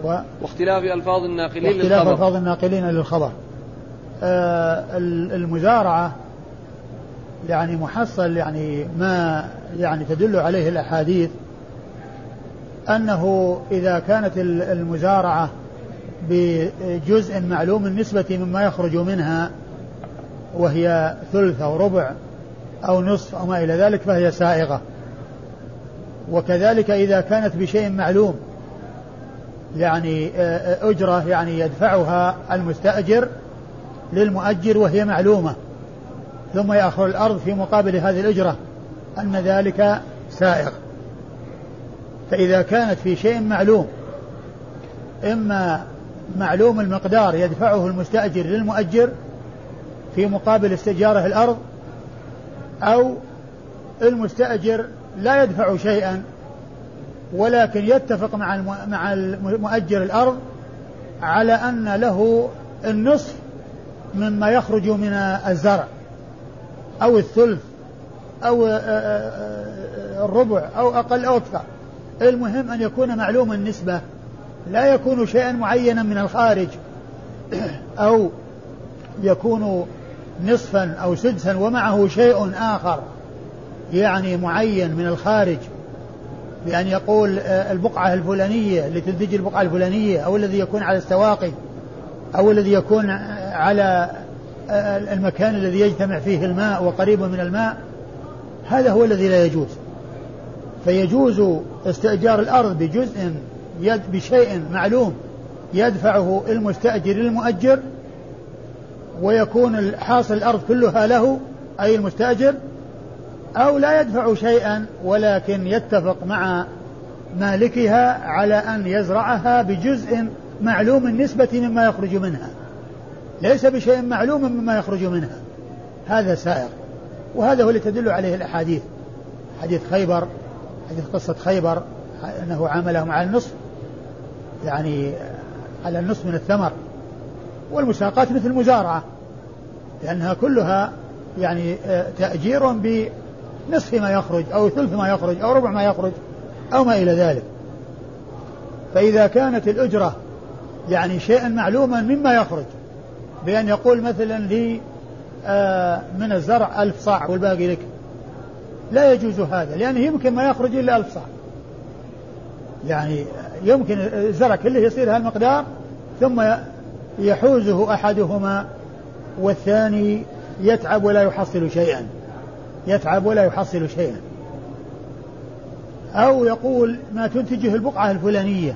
و واختلاف ألفاظ الناقلين واختلاف للخبر. ألفاظ الناقلين للخبر. آه المزارعة يعني محصل يعني ما يعني تدل عليه الأحاديث أنه إذا كانت المزارعة بجزء معلوم النسبة مما يخرج منها وهي ثلث أو ربع أو نصف أو ما إلى ذلك فهي سائغة. وكذلك إذا كانت بشيء معلوم يعني أجرة يعني يدفعها المستأجر للمؤجر وهي معلومة. ثم يأخذ الأرض في مقابل هذه الأجرة أن ذلك سائغ. فإذا كانت في شيء معلوم إما معلوم المقدار يدفعه المستأجر للمؤجر في مقابل استئجاره الأرض أو المستأجر لا يدفع شيئا ولكن يتفق مع مع المؤجر الأرض على أن له النصف مما يخرج من الزرع أو الثلث أو الربع أو أقل أو أكثر. المهم أن يكون معلوم النسبة لا يكون شيئا معينا من الخارج أو يكون نصفا أو سدسا ومعه شيء آخر يعني معين من الخارج بأن يقول البقعة الفلانية لتنتج البقعة الفلانية أو الذي يكون على السواقي أو الذي يكون على المكان الذي يجتمع فيه الماء وقريب من الماء هذا هو الذي لا يجوز. فيجوز استئجار الأرض بجزء بشيء معلوم يدفعه المستأجر للمؤجر ويكون حاصل الأرض كلها له أي المستأجر أو لا يدفع شيئا ولكن يتفق مع مالكها على أن يزرعها بجزء معلوم النسبة مما يخرج منها. ليس بشيء معلوم مما يخرج منها. هذا سائر. وهذا هو اللي تدل عليه الأحاديث. حديث خيبر حديث قصة خيبر أنه عاملهم على النصف يعني على النصف من الثمر. والمساقات مثل المزارعة لأنها كلها يعني آه، تأجير بنصف ما يخرج أو ثلث ما يخرج أو ربع ما يخرج أو ما إلى ذلك. فإذا كانت الأجرة يعني شيئا معلوما مما يخرج بأن يقول مثلا لي آه، من الزرع ألف صاع والباقي لك. لا يجوز هذا لأنه يمكن ما يخرج إلا ألف صاع. يعني يمكن الزرع كله يصير هالمقدار ثم يحوزه أحدهما والثاني يتعب ولا يحصل شيئا. يتعب ولا يحصل شيئا. أو يقول ما تنتجه البقعة الفلانية.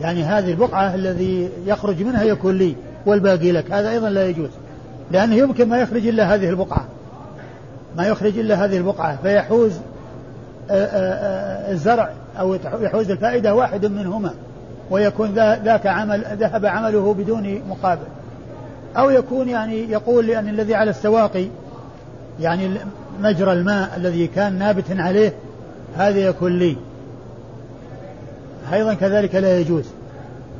يعني هذه البقعة الذي يخرج منها يكون لي والباقي لك. هذا أيضا لا يجوز. لأنه يمكن ما يخرج إلا هذه البقعة. ما يخرج إلا هذه البقعة. فيحوز آه، آه، آه، الزرع أو يحوز الفائدة واحد منهما. ويكون ذاك عمل ذهب عمله بدون مقابل. أو يكون يعني يقول لأن الذي على السواقي يعني مجرى الماء الذي كان نابت عليه هذا يكون لي. أيضا كذلك لا يجوز.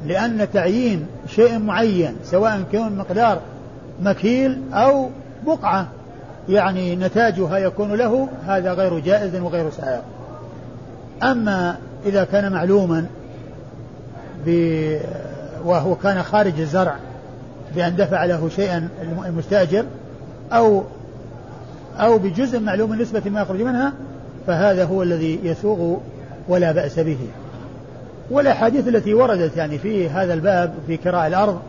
لأن تعيين شيء معين سواء كان مقدار مكيل أو بقعة يعني نتاجها يكون له هذا غير جائز وغير سائغ أما إذا كان معلوما وهو كان خارج الزرع بأن دفع له شيئا المستأجر أو أو بجزء معلوم نسبة ما يخرج منها فهذا هو الذي يسوغ ولا بأس به. والأحاديث التي وردت يعني في هذا الباب في كراء الأرض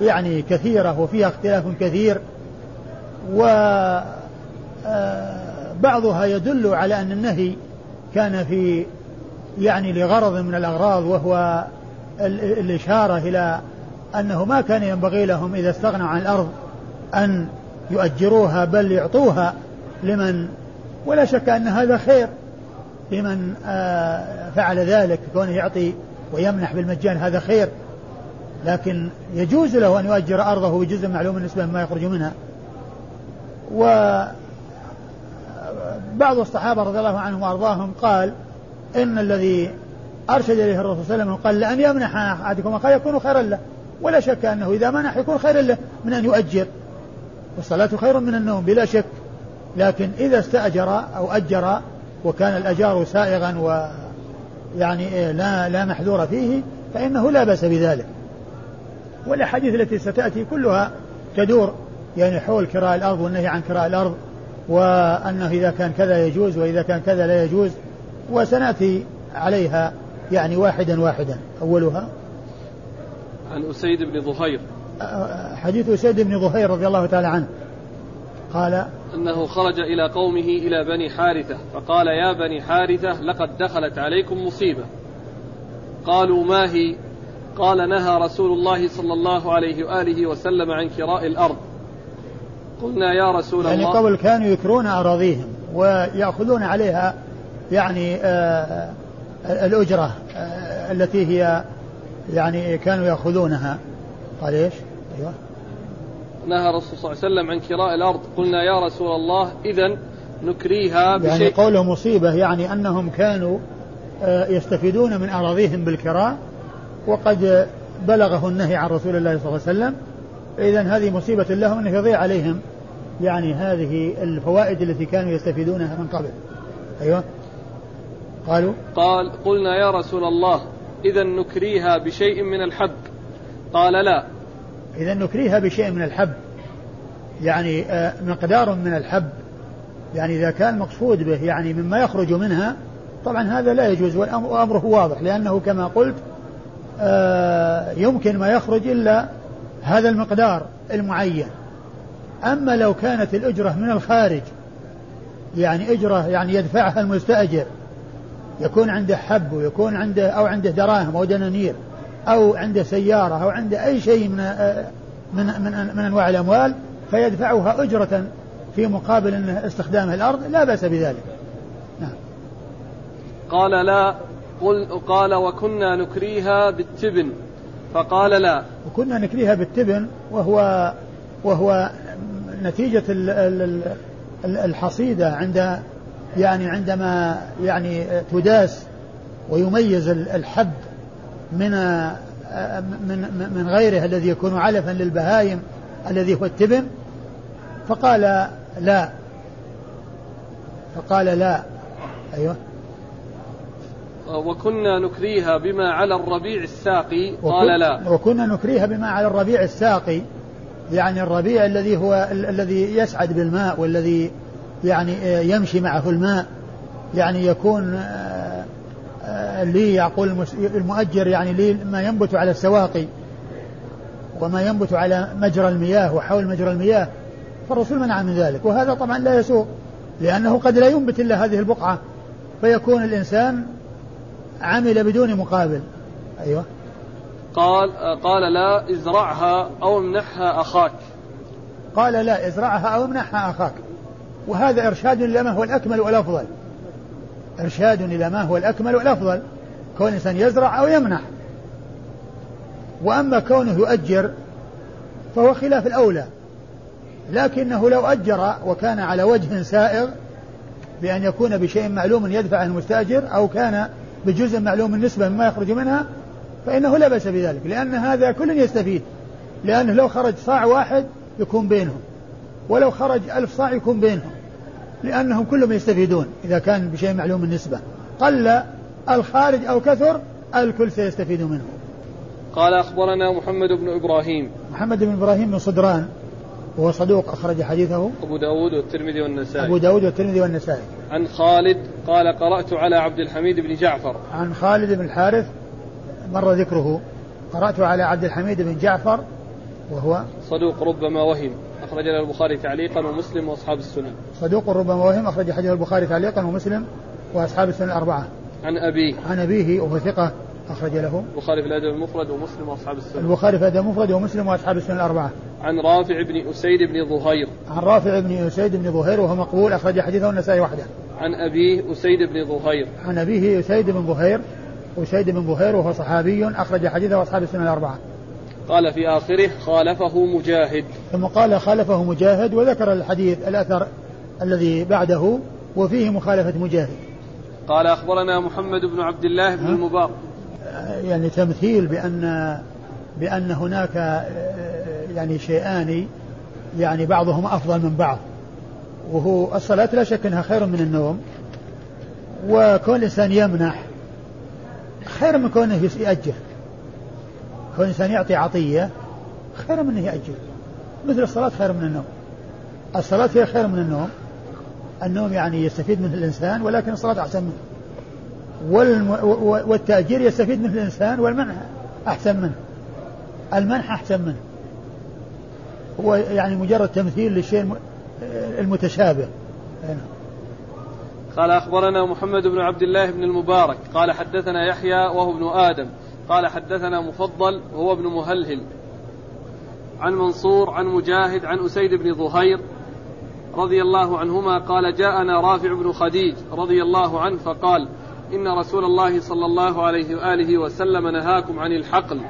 يعني كثيرة وفيها اختلاف كثير وبعضها آه، يدل على أن النهي كان في يعني لغرض من الأغراض وهو الإشارة إلى أنه ما كان ينبغي لهم إذا استغنوا عن الأرض أن يؤجروها بل يعطوها لمن ولا شك أن هذا خير لمن آه، فعل ذلك كونه يعطي ويمنح بالمجان هذا خير. لكن يجوز له أن يؤجر أرضه بجزء معلوم بالنسبة مما يخرج منها. وبعض الصحابة رضي الله عنهم وأرضاهم قال إن الذي أرشد إليه الرسول صلى الله عليه وسلم قال لأن يمنح أحدكم أخاه يكون خيرا له. ولا شك أنه إذا منح يكون خيرا له من أن يؤجر. والصلاة خير من النوم بلا شك. لكن إذا استأجر أو أجر وكان الأجار سائغا و يعني إيه، لا لا محذور فيه فإنه لا بأس بذلك. والأحاديث التي ستأتي كلها تدور يعني حول كراء الأرض والنهي عن كراء الأرض وأنه إذا كان كذا يجوز وإذا كان كذا لا يجوز وسنأتي عليها يعني واحدا واحدا أولها؟ عن أسيد بن ظهير. حديث أسيد بن ظهير رضي الله تعالى عنه. قال أنه خرج إلى قومه إلى بني حارثة فقال يا بني حارثة لقد دخلت عليكم مصيبة. قالوا ما هي؟ قال نهى رسول الله صلى الله عليه وآله وسلم عن كراء الأرض. قلنا يا رسول يعني الله. يعني قبل كانوا يكرون أراضيهم ويأخذون عليها يعني آه الأجرة آه التي هي يعني كانوا يأخذونها. قال إيش؟ أيوه. نهى الرسول صلى الله عليه وسلم عن كراء الأرض. قلنا يا رسول الله إذا نكريها بشيء. يعني قوله مصيبة يعني أنهم كانوا آه، يستفيدون من أراضيهم بالكراء وقد بلغه النهي عن رسول الله صلى الله عليه وسلم. إذا هذه مصيبة لهم أنه يضيع عليهم يعني هذه الفوائد التي كانوا يستفيدونها من قبل. أيوه. قالوا؟ قال قلنا يا رسول الله إذا نكريها بشيء من الحب. قال لا. إذا نكريها بشيء من الحب. يعني آه، مقدار من الحب. يعني إذا كان مقصود به يعني مما يخرج منها طبعا هذا لا يجوز وأمره واضح لأنه كما قلت آه، يمكن ما يخرج إلا هذا المقدار المعين. أما لو كانت الأجرة من الخارج يعني أجرة يعني يدفعها المستأجر يكون عنده حب ويكون عنده أو عنده دراهم أو دنانير أو عنده سيارة أو عنده أي شيء من من من, من أنواع الأموال فيدفعها أجرة في مقابل أن استخدامها الأرض. لا بأس بذلك. نعم. قال لا قل قال وكنا نكريها بالتبن. فقال لا. وكنا نكريها بالتبن وهو وهو نتيجة الحصيدة عند يعني عندما يعني تداس ويميز الحب من من من غيره الذي يكون علفا للبهائم الذي هو التبن فقال لا. فقال لا. أيوه. وكنا نكريها بما على الربيع الساقي قال لا. وكنا نكريها بما على الربيع الساقي يعني الربيع الذي هو الذي يسعد بالماء والذي يعني يمشي معه الماء. يعني يكون آه، آه، لي يقول المؤجر يعني لي ما ينبت على السواقي وما ينبت على مجرى المياه وحول مجرى المياه. فالرسول منع من ذلك وهذا طبعا لا يسوق لأنه قد لا ينبت إلا هذه البقعة. فيكون الإنسان عمل بدون مقابل. أيوة. قال قال لا ازرعها أو امنحها أخاك. قال لا ازرعها أو امنحها أخاك. وهذا إرشاد إلى ما هو الأكمل والأفضل. إرشاد إلى ما هو الأكمل والأفضل. كون الإنسان يزرع أو يمنح وأما كونه يؤجر فهو خلاف الأولى. لكنه لو أجر وكان على وجه سائغ بأن يكون بشيء معلوم يدفعه المستأجر أو كان بجزء معلوم النسبة مما يخرج منها فإنه لا بأس بذلك. لأن هذا كل يستفيد. لأنه لو خرج صاع واحد يكون بينهم. ولو خرج ألف صاع يكون بينهم لأنهم كلهم يستفيدون إذا كان بشيء معلوم النسبة قل الخارج أو كثر الكل سيستفيد منه. قال أخبرنا محمد بن إبراهيم. محمد بن إبراهيم من صدران وهو صدوق أخرج حديثه. أبو داود والترمذي والنسائي. أبو داود والترمذي والنسائي. عن خالد قال قرأت على عبد الحميد بن جعفر. عن خالد بن الحارث مر ذكره. قرأت على عبد الحميد بن جعفر وهو صدوق ربما وهم. أخرج له البخاري تعليقا ومسلم وأصحاب السنن. صدوق ربما وهم أخرج حديث البخاري تعليقا ومسلم وأصحاب السنن الأربعة عن أبيه. عن أبيه وهو ثقة أخرج له. البخاري في الأدب المفرد ومسلم وأصحاب السنن. البخاري في الأدب المفرد ومسلم وأصحاب السنن الأربعة عن رافع بن أسيد بن ظهير. عن رافع بن أسيد بن ظهير وهو مقبول أخرج حديثه النسائي وحده. عن أبيه أسيد بن ظهير. عن أبيه أسيد بن ظهير أسيد بن ظهير وهو صحابي أخرج حديثه أصحاب السنن الأربعة. قال في آخره خالفه مجاهد. ثم قال خالفه مجاهد وذكر الحديث الأثر الذي بعده وفيه مخالفة مجاهد. قال أخبرنا محمد بن عبد الله بن المبارك. يعني تمثيل بأن بأن هناك يعني شيئان يعني بعضهما أفضل من بعض. وهو الصلاة لا شك أنها خير من النوم. وكون الإنسان يمنح خير من كونه يأجر كون الإنسان يعطي عطية خير من أنه يأجل مثل الصلاة خير من النوم. الصلاة هي خير من النوم. النوم يعني يستفيد منه الإنسان ولكن الصلاة أحسن منه. والم... والتأجير يستفيد منه الإنسان والمنح أحسن منه. المنح أحسن منه. هو يعني مجرد تمثيل للشيء المتشابه. قال أخبرنا محمد بن عبد الله بن المبارك قال حدثنا يحيى وهو ابن آدم. قال حدثنا مفضل وهو ابن مهلهل عن منصور عن مجاهد عن أسيد بن ظهير رضي الله عنهما قال جاءنا رافع بن خديج رضي الله عنه فقال إن رسول الله صلى الله عليه وآله وسلم نهاكم عن الحقل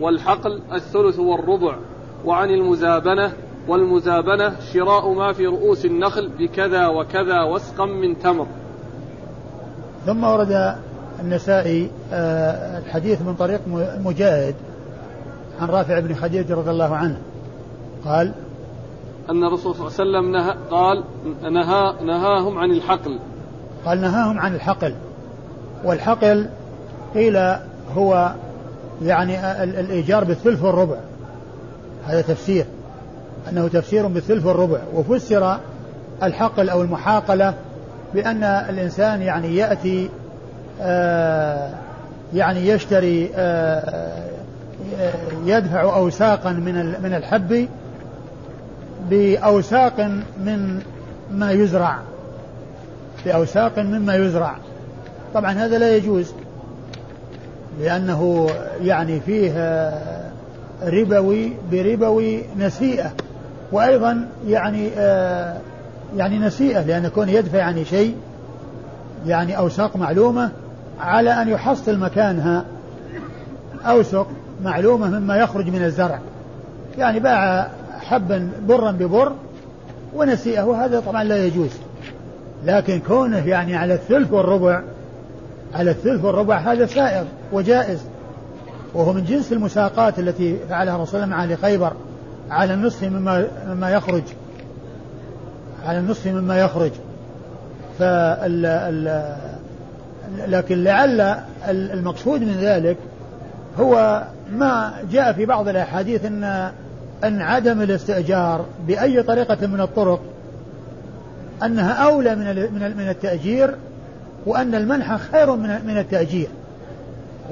والحقل الثلث والربع وعن المزابنة والمزابنة شراء ما في رؤوس النخل بكذا وكذا وسقا من تمر. ثم ورد النسائي آه، الحديث من طريق مجاهد عن رافع بن خديج رضي الله عنه. قال أن الرسول صلى الله عليه وسلم نهى قال نهى نهاهم عن الحقل. قال نهاهم عن الحقل. والحقل قيل هو يعني الإيجار بالثلث والربع. هذا تفسير. أنه تفسير بالثلث والربع. وفسر الحقل أو المحاقلة بأن الإنسان يعني يأتي آه يعني يشتري آه يدفع أوساقا من من الحب بأوساق من ما يزرع. بأوساق مما يزرع. طبعا هذا لا يجوز لأنه يعني فيه ربوي بربوي نسيئة. وأيضا يعني آه يعني نسيئة لأن يكون يدفع يعني شيء يعني أوساق معلومة على أن يحصل مكانها أوسق معلومة مما يخرج من الزرع. يعني باع حبا برا ببر ونسيئه وهذا طبعا لا يجوز. لكن كونه يعني على الثلث والربع على الثلث والربع هذا سائغ وجائز. وهو من جنس المساقات التي فعلها الرسول صلى الله عليه وسلم خيبر على النصف مما مما يخرج. على النصف مما يخرج. فال ال لكن لعل المقصود من ذلك هو ما جاء في بعض الأحاديث ان إن عدم الاستئجار بأي طريقة من الطرق أنها أولى من من التأجير وأن المنح خير من من التأجير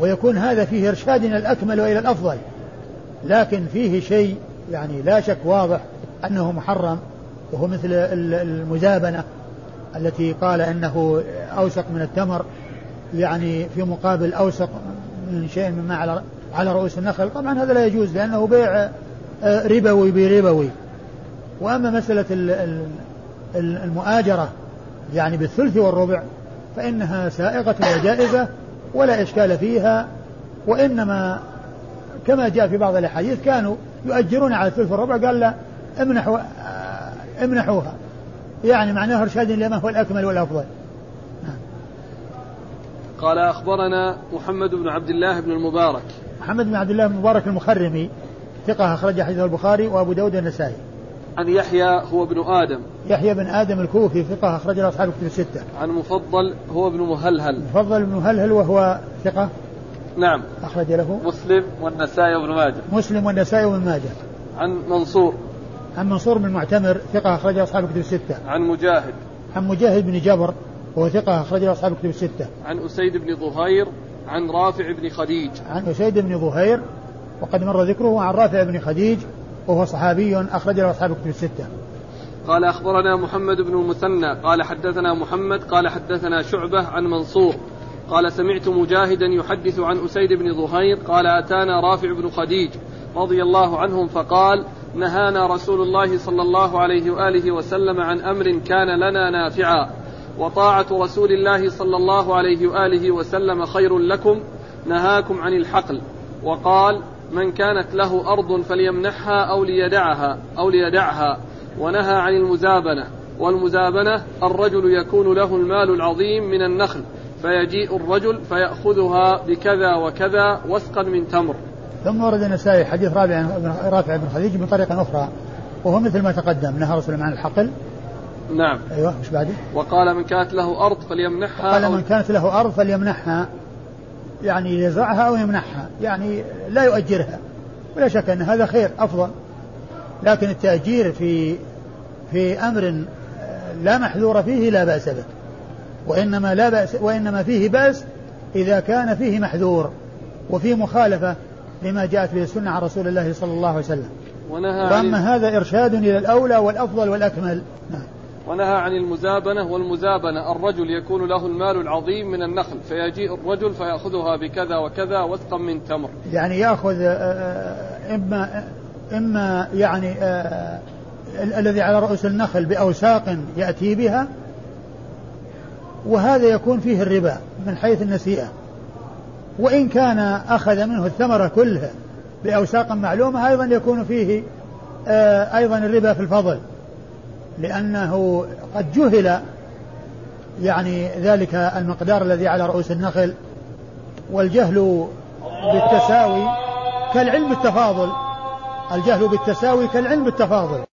ويكون هذا فيه إرشاد إلى الأكمل وإلى الأفضل لكن فيه شيء يعني لا شك واضح أنه محرم وهو مثل المزابنة التي قال أنه أوسق من التمر يعني في مقابل أوسق من شيء مما على على رؤوس النخل. طبعا هذا لا يجوز لأنه بيع آه، ربوي بربوي. وأما مسألة المؤاجرة يعني بالثلث والربع فإنها سائغة وجائزة ولا إشكال فيها. وإنما كما جاء في بعض الأحاديث كانوا يؤجرون على الثلث والربع قال لا امنحوا آه، امنحوها. يعني معناه إرشاد لما هو الأكمل والأفضل. نعم. قال أخبرنا محمد بن عبد الله بن المبارك. محمد بن عبد الله بن المبارك المخرمي ثقة أخرج حديث البخاري وأبو داود النسائي عن يحيى هو ابن آدم. يحيى بن آدم الكوفي ثقة أخرج له أصحاب الكتب الستة. عن مفضل هو ابن مهلهل. مفضل بن مهلهل وهو ثقة نعم. أخرج له. مسلم والنسائي وابن ماجه. مسلم والنسائي وابن ماجه. عن منصور. عن منصور بن معتمر ثقة أخرج أصحاب الكتب الستة. عن مجاهد. عن مجاهد بن جبر وهو ثقة أخرج أصحاب الكتب الستة. عن أسيد بن ظهير عن رافع بن خديج. عن أسيد بن ظهير وقد مر ذكره عن رافع بن خديج وهو صحابي أخرج له أصحاب الكتب الستة. قال أخبرنا محمد بن المثنى قال حدثنا محمد قال حدثنا شعبة عن منصور. قال سمعت مجاهدا يحدث عن أسيد بن ظهير قال أتانا رافع بن خديج. رضي الله عنهم فقال نهانا رسول الله صلى الله عليه وآله وسلم عن أمر كان لنا نافعا وطاعة رسول الله صلى الله عليه وآله وسلم خير لكم نهاكم عن الحقل. وقال من كانت له أرض فليمنحها أو ليدعها أو ليدعها ونهى عن المزابنة. والمزابنة الرجل يكون له المال العظيم من النخل فيجيء الرجل فيأخذها بكذا وكذا وسقا من تمر. ثم ورد النسائي حديث رابع رافع بن خديج بطريقة أخرى وهو مثل ما تقدم نهى رسول الله عن الحقل. نعم. أيوه مش بعده؟ وقال من كانت له أرض فليمنحها قال من كانت له أرض فليمنحها يعني يزرعها أو يمنحها يعني لا يؤجرها. ولا شك أن هذا خير أفضل. لكن التأجير في في أمر لا محذور فيه لا بأس به. وإنما لا بأس وإنما فيه بأس إذا كان فيه محذور وفيه مخالفة. لما جاءت به السنة عن رسول الله صلى الله عليه وسلم. ونهى وأما عن هذا إرشاد إلى الأولى والأفضل والأكمل. نعم. ونهى عن المزابنة والمزابنة. الرجل يكون له المال العظيم من النخل فيجيء الرجل فيأخذها بكذا وكذا وثقا من تمر. يعني يأخذ آه، آه، إما إما يعني آه، ال- الذي على رؤوس النخل بأوساق يأتي بها وهذا يكون فيه الربا من حيث النسيئة. وإن كان أخذ منه الثمرة كلها بأوساق معلومة أيضا يكون فيه آه، أيضا الربا في الفضل. لأنه قد جهل يعني ذلك المقدار الذي على رؤوس النخل والجهل بالتساوي كالعلم بالتفاضل الجهل بالتساوي كالعلم بالتفاضل